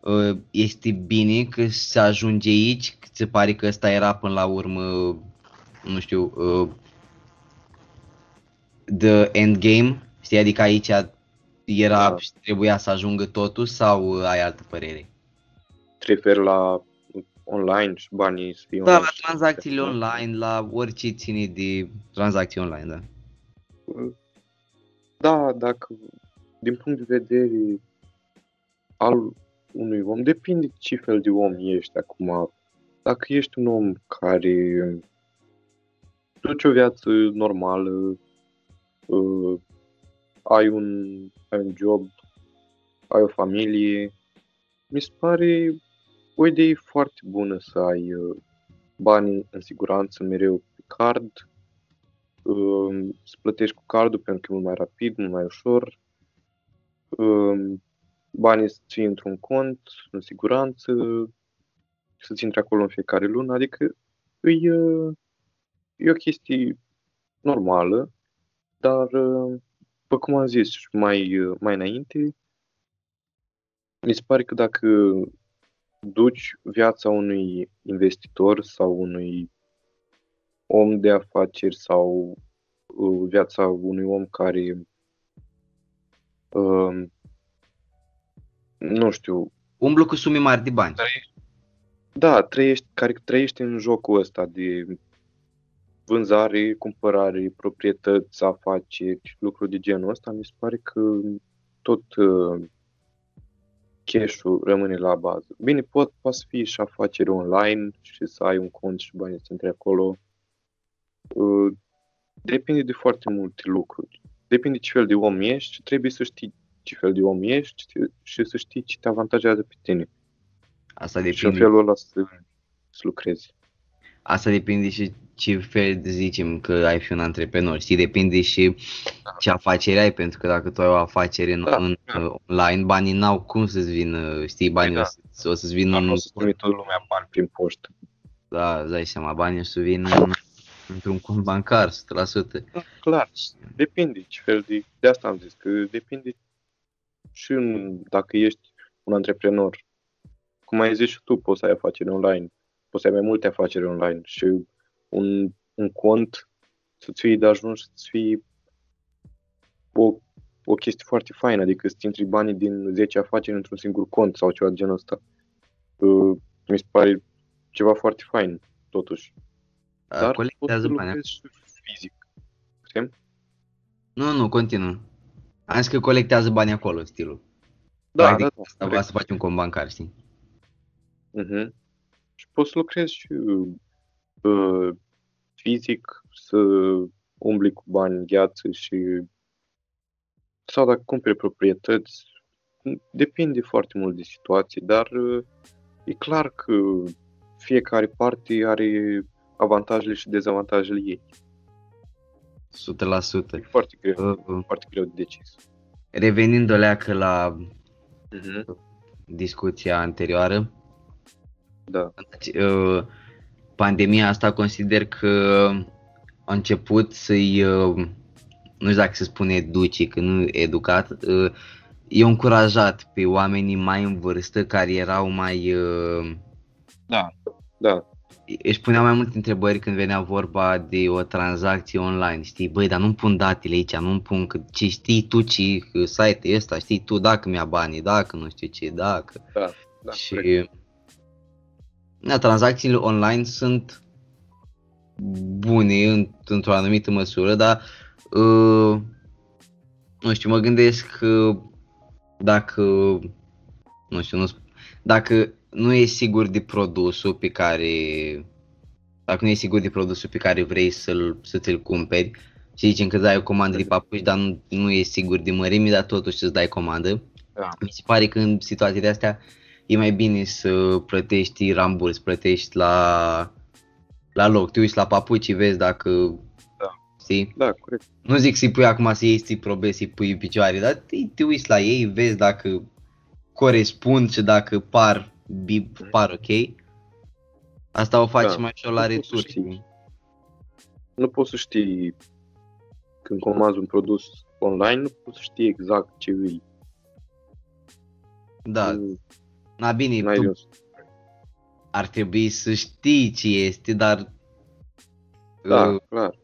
Speaker 1: uh, este bine că se ajunge aici, că se pare că ăsta era până la urmă, nu știu, uh, the endgame, știi, adică aici era
Speaker 2: Da.
Speaker 1: și trebuia să ajungă totul sau uh, ai altă părere?
Speaker 2: Te referi la online și banii să fie
Speaker 1: Da,
Speaker 2: online
Speaker 1: la
Speaker 2: și-
Speaker 1: tranzacțiile online, la orice ține de tranzacții online, da.
Speaker 2: Da, dacă din punct de vedere al unui om, depinde ce fel de om ești acum. Dacă ești un om care duci o viață normală, uh, ai un, ai un job, ai o familie, mi se pare o idee foarte bună să ai uh, banii în siguranță mereu pe card, uh, să plătești cu cardul pentru că e mult mai rapid, mult mai ușor, uh, banii să-ți fie într-un cont, în siguranță, să-ți intre acolo în fiecare lună, adică e, uh, e o chestie normală, dar, uh, după cum am zis și mai, uh, mai înainte, mi se pare că dacă duci viața unui investitor sau unui om de afaceri sau uh, viața unui om care, uh, nu știu,
Speaker 1: Umblu cu sume mari de bani.
Speaker 2: da, trăiești, care trăiește în jocul ăsta de vânzare, cumpărare, proprietăți, afaceri, lucruri de genul ăsta, mi se pare că tot uh, cash-ul rămâne la bază. Bine, pot, poate să fie și afaceri online și să ai un cont și banii să intre acolo. Uh, depinde de foarte multe lucruri. Depinde ce fel de om ești și trebuie să știi ce fel de om ești și să știi ce te avantajează pe tine.
Speaker 1: Asta
Speaker 2: Și în
Speaker 1: depinde,
Speaker 2: felul ăla să, să lucrezi.
Speaker 1: Asta depinde și ce fel de zicem că ai fi un antreprenor, știi, depinde și ce afacere ai, pentru că dacă tu ai o afacere în,
Speaker 2: Da,
Speaker 1: în
Speaker 2: da.
Speaker 1: uh, online, banii n-au cum să-ți vină, știi, banii
Speaker 2: Da.
Speaker 1: o, să, o să-ți vină
Speaker 2: Nu
Speaker 1: în,
Speaker 2: o să primi toată lumea bani prin poștă.
Speaker 1: da, îți dai seama, banii o să vină în, într-un cont bancar, 100%.
Speaker 2: Da, clar. Depinde ce fel de... De asta am zis, că depinde și în, dacă ești un antreprenor. Cum ai zis și tu, poți să ai afaceri online. Poți să ai mai multe afaceri online și un un cont să-ți fie de ajuns să-ți fie o, o chestie foarte faină, adică să-ți intri banii din 10 afaceri într-un singur cont sau ceva de genul ăsta. Uh, mi se pare ceva foarte fain, totuși. Dar
Speaker 1: colectează
Speaker 2: poți să
Speaker 1: bani.
Speaker 2: lucrezi și fizic. Știi?
Speaker 1: Nu, nu, continuă. Am zis că colectează bani acolo, stilul.
Speaker 2: Da,
Speaker 1: Mai
Speaker 2: da,
Speaker 1: decât
Speaker 2: da.
Speaker 1: Să va să faci un cont bancar, știi?
Speaker 2: Uh-huh. Și poți să lucrezi și uh, fizic, să umbli cu bani în gheață și sau dacă cumperi proprietăți, depinde foarte mult de situație, dar uh, e clar că fiecare parte are avantajele și dezavantajele ei.
Speaker 1: 100%.
Speaker 2: E foarte greu,
Speaker 1: Uh, uh.
Speaker 2: foarte greu de decis.
Speaker 1: Revenind o leacă la
Speaker 2: Uh-huh.
Speaker 1: discuția anterioară,
Speaker 2: Da,
Speaker 1: uh, pandemia asta consider că a început să-i, uh, nu știu dacă se spune educi, că nu educat, uh, i-a încurajat pe oamenii mai în vârstă care erau mai, uh,
Speaker 2: da, da,
Speaker 1: își puneau mai multe întrebări când venea vorba de o tranzacție online, știi, băi, dar nu-mi pun datele aici, nu-mi pun, că, ce știi tu ce site-ul ăsta, știi tu dacă mi-a banii, dacă nu știu ce, dacă.
Speaker 2: da, da,
Speaker 1: și
Speaker 2: corect.
Speaker 1: Da, tranzacțiile online sunt bune în, într-o anumită măsură, dar uh, nu știu, mă gândesc că dacă nu știu, nu, sp- dacă nu e sigur de produsul pe care dacă nu e sigur de produsul pe care vrei să-l, să ți-l cumperi și zicem că îți dai o comandă de papuci, dar nu, nu e sigur de mărime, dar totuși îți dai comandă.
Speaker 2: Da.
Speaker 1: Mi se pare că în situații de astea e mai bine să plătești ramburs, plătești la, la loc, te uiți la papuci, vezi dacă,
Speaker 2: Da.
Speaker 1: știi?
Speaker 2: Da, corect.
Speaker 1: Nu zic să-i pui acum să iei, să-i probezi, să-i pui picioare, dar te, te uiți la ei, vezi dacă corespund și dacă par, bib, par ok. Asta o faci
Speaker 2: Da,
Speaker 1: mai ușor la
Speaker 2: nu poți să
Speaker 1: returi.
Speaker 2: știi. Nu poți să știi când comanzi un produs online, nu poți să știi exact ce îi.
Speaker 1: Da,
Speaker 2: Nu-
Speaker 1: na bine,
Speaker 2: n-ai
Speaker 1: tu
Speaker 2: de unde să-
Speaker 1: ar trebui să știi ce este, dar
Speaker 2: Da,
Speaker 1: uh,
Speaker 2: clar.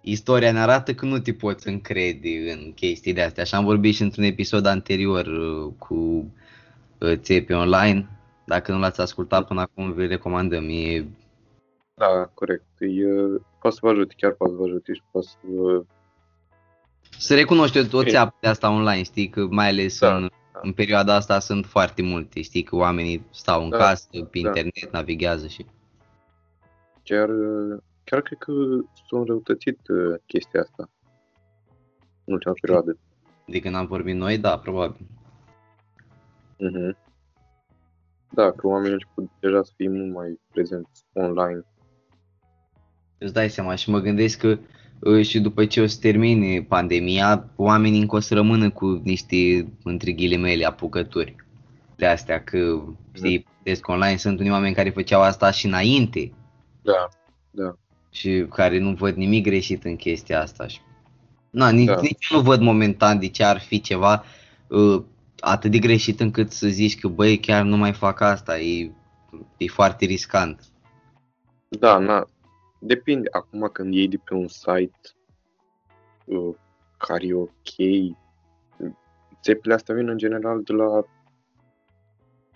Speaker 1: istoria ne arată că nu te poți încrede în chestii de astea. Așa am vorbit și într-un episod anterior uh, cu uh, țepe online. Dacă nu l-ați ascultat până acum, vi recomandăm. E
Speaker 2: Da, corect. E, poate să vă ajute, chiar poate să vă ajute și poate să vă...
Speaker 1: Să recunoști o, o
Speaker 2: Ok.
Speaker 1: țeapă de asta online, știi, că mai ales
Speaker 2: Da,
Speaker 1: în,
Speaker 2: da.
Speaker 1: În perioada asta sunt foarte multe, știi, că oamenii stau în
Speaker 2: Da,
Speaker 1: casă, pe
Speaker 2: da.
Speaker 1: internet, navighează și...
Speaker 2: Chiar, chiar cred că s-a înrăutățit uh, chestia asta în ultima perioadă.
Speaker 1: De când am vorbit noi, da, probabil.
Speaker 2: Mhm. Da, că oamenii au început deja să fie mult mai prezenți online.
Speaker 1: Îți dai seama și mă gândesc că uh, și după ce o să termine pandemia, oamenii încă o să rămână cu niște, între ghilimele, apucături de astea, că, știi, desc online, sunt unii oameni care făceau asta și înainte
Speaker 2: Da,
Speaker 1: și care nu văd nimic greșit în chestia asta. Și... Na, nici,
Speaker 2: Da.
Speaker 1: nici eu nu văd momentan de ce ar fi ceva uh, atât de greșit încât să zici că băi, chiar nu mai fac asta, e, e foarte riscant.
Speaker 2: da, na. Depinde. Acum când iei de pe un site uh, care e ok, țepile astea vin în general de la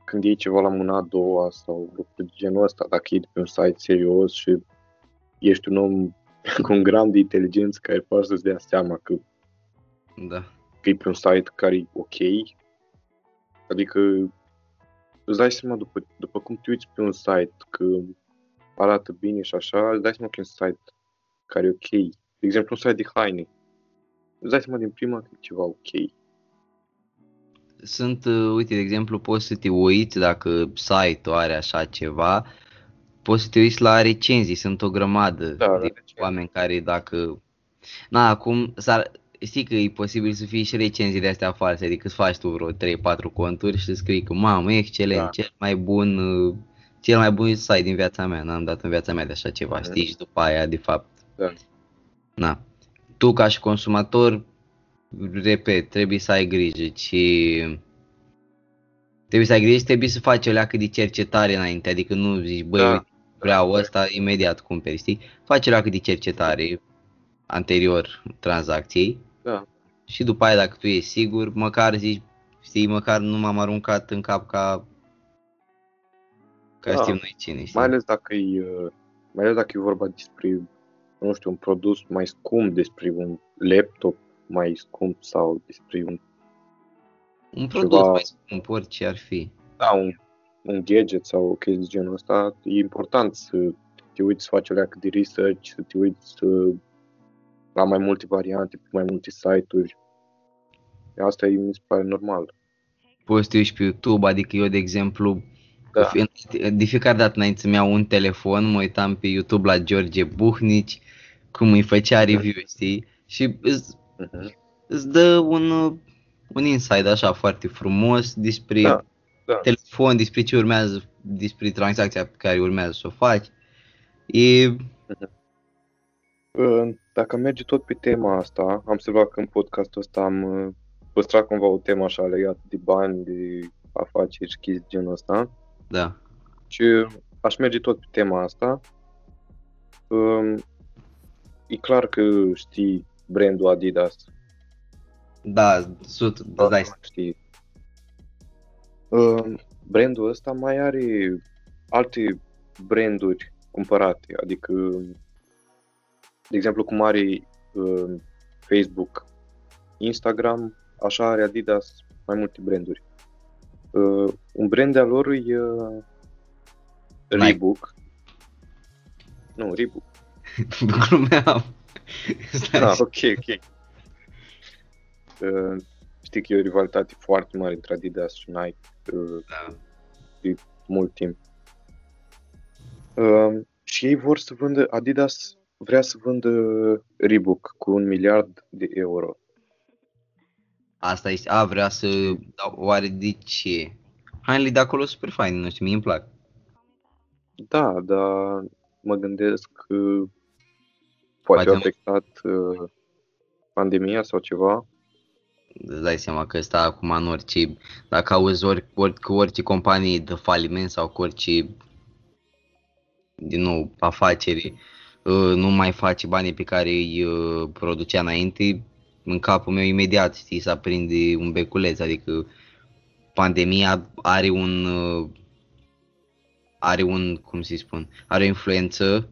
Speaker 2: când iei ceva la mâna a doua sau lucruri de genul ăsta, dacă iei de pe un site serios și ești un om cu un gram de inteligență care poate să-ți dea seama că
Speaker 1: Da.
Speaker 2: că e pe un site care e ok. Adică îți dai seama după, după cum te uiți pe un site că arată bine și așa, îți dai seama că e un site care e ok. De exemplu, un site de haine. Îți dai seama din prima că e ceva ok.
Speaker 1: Sunt, uh, uite, de exemplu, poți să te uiți dacă site-ul are așa ceva, poți să te uiți la recenzii, sunt o grămadă
Speaker 2: Da, la
Speaker 1: de
Speaker 2: recenzii.
Speaker 1: oameni care dacă... Na, acum, s-ar, știi că e posibil să fie și recenzii de astea false, adică îți faci tu vreo 3-4 conturi și scrii că, mamă, excelent,
Speaker 2: Da.
Speaker 1: cel mai bun, uh, cel mai bun site din viața mea, n-am dat în viața mea de așa ceva,
Speaker 2: Mhm.
Speaker 1: știi, și după aia, de fapt,
Speaker 2: Da.
Speaker 1: na, tu ca și consumator, repet, trebuie să ai grijă și trebuie să ai grijă și trebuie să faci o leacă de cercetare înainte, adică nu zici, băi,
Speaker 2: Da.
Speaker 1: uite, vreau ăsta, imediat cumperi, știi? Faci la cât de cercetare anterior tranzacției
Speaker 2: Da.
Speaker 1: și după aia dacă tu ești sigur, măcar zici, știi, măcar nu m-am aruncat în cap ca ca
Speaker 2: Da.
Speaker 1: știm noi cine, știi?
Speaker 2: Mai ales dacă e, uh, mai ales dacă e vorba despre, nu știu, un produs mai scump, despre un laptop mai scump sau despre un,
Speaker 1: Un produs
Speaker 2: ceva-
Speaker 1: mai scump, orice ar fi.
Speaker 2: da, un, un gadget sau o chestie de genul ăsta, e important să te uiți să faci o leacă de research, să te uiți uh, la mai multe variante, pe mai multe site-uri. Asta e, mi se pare normal.
Speaker 1: Poți să te uiți pe YouTube, adică eu, de exemplu,
Speaker 2: Da.
Speaker 1: de fiecare dată înainte să-mi iau un telefon, mă uitam pe YouTube la George Buhnici, cum îi făcea review, știi? Și îți,
Speaker 2: Mhm.
Speaker 1: îți dă un, un insight așa foarte frumos despre
Speaker 2: Da, da.
Speaker 1: telefon, despre ce urmează, despre tranzacția pe care urmează să o faci. E,
Speaker 2: Uh, Dacă merge tot pe tema asta, am observat că în podcastul ăsta am uh, păstrat cumva o temă așa legată de bani, de afaceri și chestii de genul ăsta.
Speaker 1: Da,
Speaker 2: Și aș merge tot pe tema asta. Um, E clar că știi brandul Adidas.
Speaker 1: da, sut, da, dai,
Speaker 2: știi. Um, Brandul ăsta mai are alte branduri cumpărate, adică, de exemplu, cum are um, Facebook, Instagram, așa are Adidas mai multe branduri. Uh, un brand de-a lor e uh,
Speaker 1: Nike.
Speaker 2: Reebok. Nu, Reebok.
Speaker 1: glumeam. Stai,
Speaker 2: Ah, ok, ok. Uh, știi că e o rivalitate foarte mare între Adidas și Nike uh,
Speaker 1: da.
Speaker 2: mult timp. Uh, și ei vor să vândă, Adidas vrea să vândă Reebok cu un miliard de euro.
Speaker 1: Asta este, a, vrea să, da, oare de ce? Hainele de acolo super faine, nu știu, mie îmi plac.
Speaker 2: Da, dar mă gândesc că poate
Speaker 1: Poate
Speaker 2: a
Speaker 1: nu.
Speaker 2: afectat uh, pandemia sau ceva.
Speaker 1: Îți dai seama că ăsta acum în orice, dacă auzi ori, ori, cu orice companie de faliment sau cu orice, din nou, afaceri, uh, nu mai face banii pe care îi uh, producea înainte, în capul meu imediat, știi, să aprinde un beculeț, adică pandemia are un, uh, are un, cum să spun, are o influență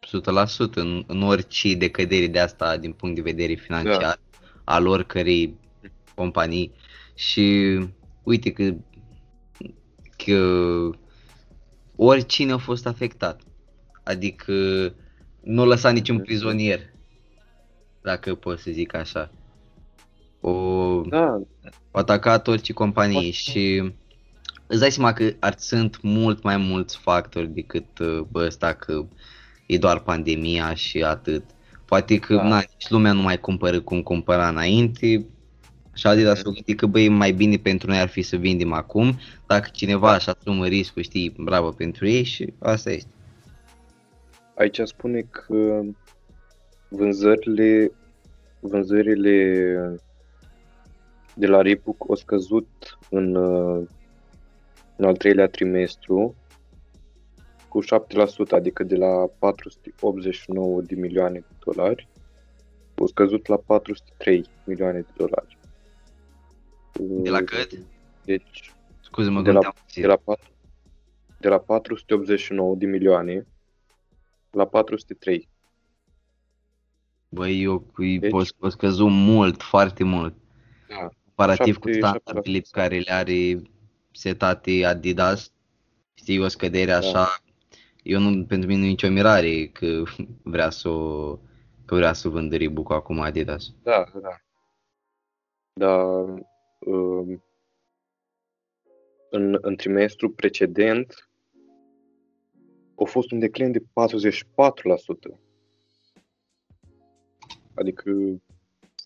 Speaker 1: 100% în, în orice decădere de asta din punct de vedere financiar al oricărei companii. Și uite că, că oricine a fost afectat, adică nu lăsa niciun prizonier, dacă pot să zic așa. O,
Speaker 2: Da,
Speaker 1: au atacat orice companie și îți dai seama că ar sunt mult mai mulți factori decât uh, bă, ăsta că e doar pandemia și atât. Poate că
Speaker 2: Da.
Speaker 1: na, nici lumea nu mai cumpără cum cumpăra înainte și Adidas s-a gândit că băi, mai bine pentru noi ar fi să vindem acum, dacă cineva își asumă riscul, știi, bravo pentru ei și asta este.
Speaker 2: aici spune că vânzările, vânzările de la Reebok au scăzut în, uh, în al treilea trimestru cu 7%, adică de la 489 de milioane de dolari, au scăzut la 403 milioane de dolari.
Speaker 1: De la cât?
Speaker 2: Deci,
Speaker 1: Scuze-mă,
Speaker 2: De la-
Speaker 1: gândeam puțin.
Speaker 2: de la, pat- de la 489 de milioane la 403.
Speaker 1: Băi, eu îi
Speaker 2: Deci-
Speaker 1: pot, pot scăzu mult, foarte mult.
Speaker 2: Da.
Speaker 1: comparativ cu
Speaker 2: Șapte-
Speaker 1: standardele pe care le are setate Adidas, știi, o scădere
Speaker 2: Da.
Speaker 1: așa, eu nu, pentru mine nu e nicio mirare că vrea să o, că vrea să vândă Reebok acum Adidas.
Speaker 2: Da, da. Dar um, în, în trimestru precedent a fost un declin de 44%. Adică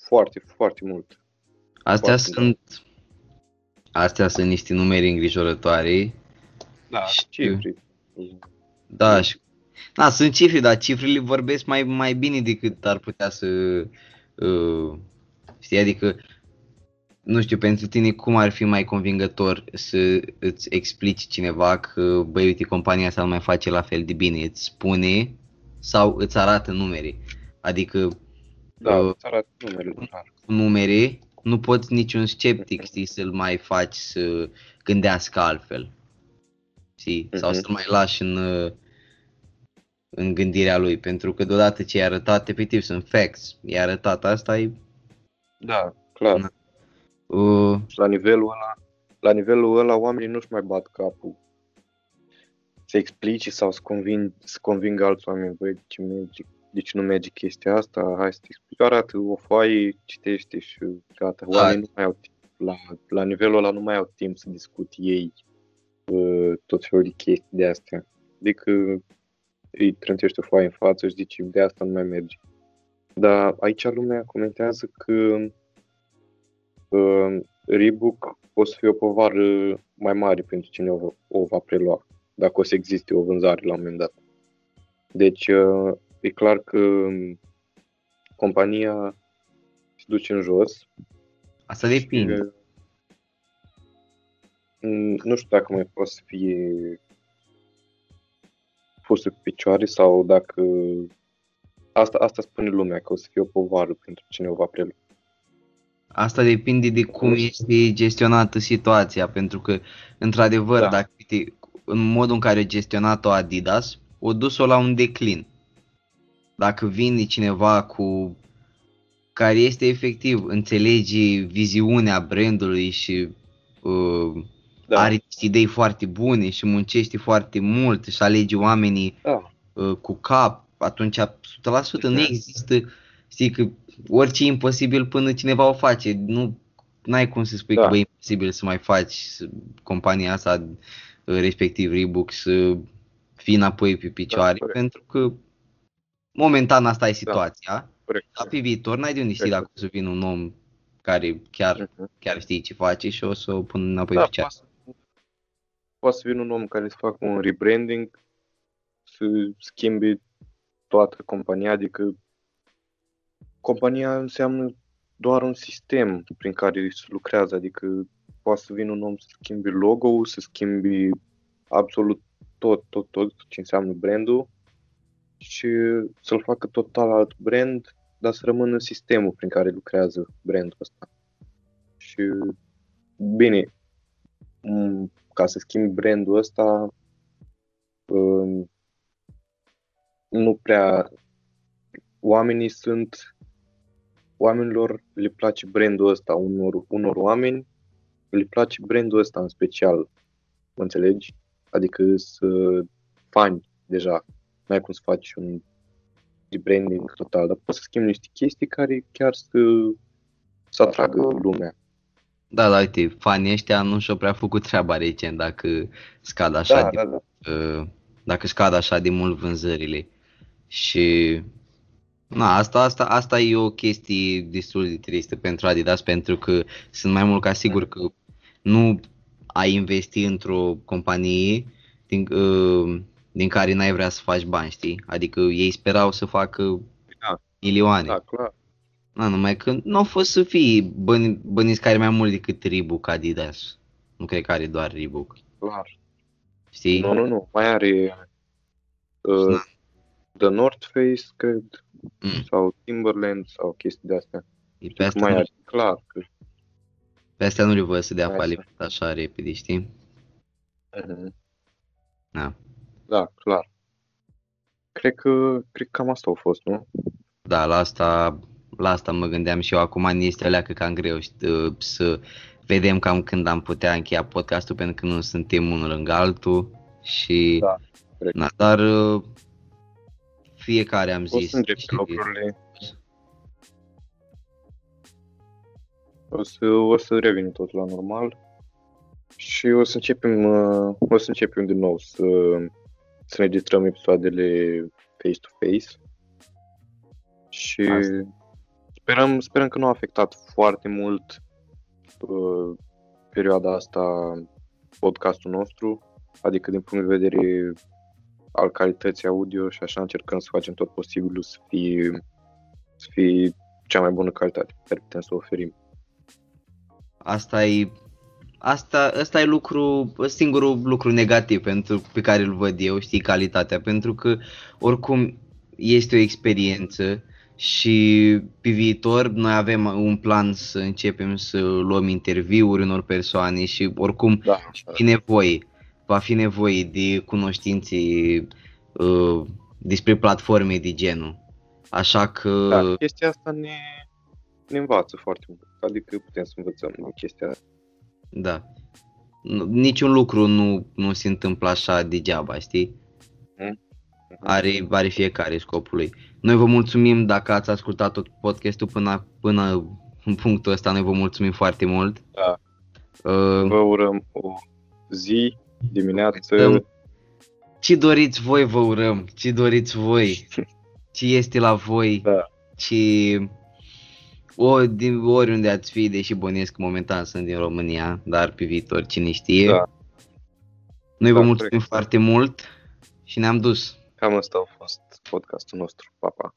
Speaker 2: foarte, foarte mult.
Speaker 1: Astea
Speaker 2: Foarte
Speaker 1: sunt astea sunt niște numere îngrijorătoare.
Speaker 2: Da,
Speaker 1: Știu.
Speaker 2: cifre.
Speaker 1: Da, și da, sunt cifre, dar cifrele vorbesc mai, mai bine decât ar putea să uh, știi, adică nu știu, pentru tine cum ar fi mai convingător să îți explici cineva că, băi, uite, compania asta nu mai face la fel de bine, îți spune sau îți arată numere. Adică
Speaker 2: Da,
Speaker 1: uh,
Speaker 2: îți arată numele, clar.
Speaker 1: cu numere nu poți niciun sceptic, știi, să-l mai faci să gândească altfel. Știi? Sau
Speaker 2: Mhm.
Speaker 1: să-l mai lași în, uh, în gândirea lui, pentru că deodată ce i-a arătat, efectiv, sunt facts. I-a arătat asta, e...
Speaker 2: Da, clar.
Speaker 1: Na. Uh,
Speaker 2: Și la nivelul ăla, la nivelul ăla oamenii nu-și mai bat capul să explice sau să, conving, să convingă alți oameni, băi, de ce, merge, de ce nu merge chestia asta, hai să te explic, arată o foaie, citește și gata.
Speaker 1: Da.
Speaker 2: Oamenii nu mai au timp, la, la nivelul ăla nu mai au timp să discute ei uh, tot felul de chestii de astea. Adică îi trântește o foaie în față și zice, de asta nu mai merge. Dar aici lumea comentează că uh, Reebok o să fie o povară mai mare pentru cine o, o va prelua, dacă o să existe o vânzare la un moment dat. Deci uh, e clar că um, compania se duce în jos.
Speaker 1: asta depinde.
Speaker 2: Uh, mm, nu știu dacă mai poate să fie pusă pe picioare sau dacă asta, asta spune lumea, că o să fie o povară pentru cine o va prelua.
Speaker 1: Asta depinde de cum este gestionată situația, pentru că, într-adevăr,
Speaker 2: Da.
Speaker 1: dacă uite, în modul în care a gestionat-o Adidas, o dus-o la un declin. Dacă vine cineva cu care este efectiv, înțelege viziunea brandului și uh,
Speaker 2: Da,
Speaker 1: are niște idei foarte bune și muncește foarte mult și alege oamenii
Speaker 2: da,
Speaker 1: uh, cu cap, atunci 100% nu
Speaker 2: Mhm.
Speaker 1: există, știi că orice e imposibil până cineva o face. Nu ai cum să spui
Speaker 2: Da.
Speaker 1: că bă, e imposibil să mai faci să- compania asta, uh, respectiv Reebok, să fii înapoi pe picioare,
Speaker 2: corect.
Speaker 1: pentru că momentan asta e situația.
Speaker 2: corect.
Speaker 1: Dar pe viitor n-ai de unde știi
Speaker 2: Corect.
Speaker 1: dacă o să vină un om care chiar,
Speaker 2: Mhm.
Speaker 1: chiar știe ce face și o să o pună înapoi
Speaker 2: Da,
Speaker 1: pe picioare.
Speaker 2: poate, poate să vină un om care să facă un rebranding, să schimbe toată compania, adică compania înseamnă doar un sistem prin care se lucrează, adică poate să vină un om să schimbe logo-ul, să schimbe absolut tot, tot, tot ce înseamnă brandul și să-l facă total alt brand, dar să rămână sistemul prin care lucrează brandul ăsta. Și bine, m, ca să schimbi brandul ăsta, um, nu prea oamenii sunt oamenilor le place brandul ăsta, unor, unor oameni le place brandul ăsta în special, mă înțelegi? Adică să fani deja, n-ai cum să faci un rebranding total, dar poți să schimbi niște chestii care chiar să, să atragă lumea.
Speaker 1: Da, da, uite, fanii ăștia nu și-au prea făcut treaba recent dacă scad așa
Speaker 2: Da,
Speaker 1: de,
Speaker 2: da, da.
Speaker 1: uh, dacă scad așa de mult vânzările. Și na, asta, asta, asta e o chestie destul de tristă pentru Adidas pentru că sunt mai mult ca sigur că nu ai investi într-o companie din, uh, din care n-ai vrea să faci bani, știi? Adică ei sperau să facă
Speaker 2: Da.
Speaker 1: milioane.
Speaker 2: Da, clar.
Speaker 1: Da, numai că nu au fost să fie bani, băniți care mai mult decât Reebok Adidas. Nu cred că are doar Reebok.
Speaker 2: clar.
Speaker 1: Știi?
Speaker 2: Nu, nu, nu. Mai are uh,
Speaker 1: Na.
Speaker 2: The North Face, cred,
Speaker 1: Mm.
Speaker 2: sau Timberland, sau chestii de astea.
Speaker 1: E Pe
Speaker 2: Că
Speaker 1: astea,
Speaker 2: mai
Speaker 1: nu,
Speaker 2: are, clar. Că,
Speaker 1: pe astea nu le văd să dea
Speaker 2: Hai
Speaker 1: faliment așa repede, știi?
Speaker 2: Mhm.
Speaker 1: Da.
Speaker 2: Da, clar. Cred că, cred că cam asta a fost, nu?
Speaker 1: Da, la asta, la asta mă gândeam și eu. Acum ne este leacă cam greu știi, să vedem cam când am putea încheia podcastul pentru că nu suntem unul lângă altul și
Speaker 2: Da, corect.
Speaker 1: na, dar uh, fiecare am
Speaker 2: O
Speaker 1: zis
Speaker 2: să îndrepte
Speaker 1: și-
Speaker 2: lucrurile. O să, o să revină totul la normal și o să începem, uh, o să începem din nou să, să înregistrăm episoadele face-to-face și
Speaker 1: Asta.
Speaker 2: sperăm, sperăm că nu a afectat foarte mult uh, perioada asta podcastul nostru, adică din punct de vedere al calității audio și așa încercăm să facem tot posibilul să fie, să fie cea mai bună calitate pe care putem să o oferim.
Speaker 1: asta e Asta, asta e lucru, singurul lucru negativ pentru, pe care îl văd eu, știi, calitatea, pentru că oricum este o experiență și pe viitor noi avem un plan să începem să luăm interviuri unor persoane și oricum
Speaker 2: Da,
Speaker 1: va fi nevoie, va fi nevoie de cunoștințe uh, despre platforme de genul. Așa că,
Speaker 2: da, chestia asta ne, ne învață foarte mult. Adică putem să învățăm din chestia asta.
Speaker 1: Da, Nu- niciun lucru nu, nu se întâmplă așa degeaba, știi?
Speaker 2: Mhm.
Speaker 1: Are, are fiecare scopul lui. Noi vă mulțumim dacă ați ascultat tot podcastul până, până în punctul ăsta, noi vă mulțumim foarte mult.
Speaker 2: Da.
Speaker 1: Uh,
Speaker 2: Vă urăm o zi, dimineață,
Speaker 1: Urăm. ce doriți voi vă urăm, ce doriți voi, ce este la voi,
Speaker 2: Da.
Speaker 1: ce o, din, oriunde ați fi, deși bănuiesc că momentan sunt din România, dar pe viitor cine știe.
Speaker 2: Da.
Speaker 1: Noi vă
Speaker 2: Da,
Speaker 1: mulțumim
Speaker 2: corect.
Speaker 1: foarte mult și ne-am dus.
Speaker 2: cam asta a fost podcastul nostru. Pa, pa!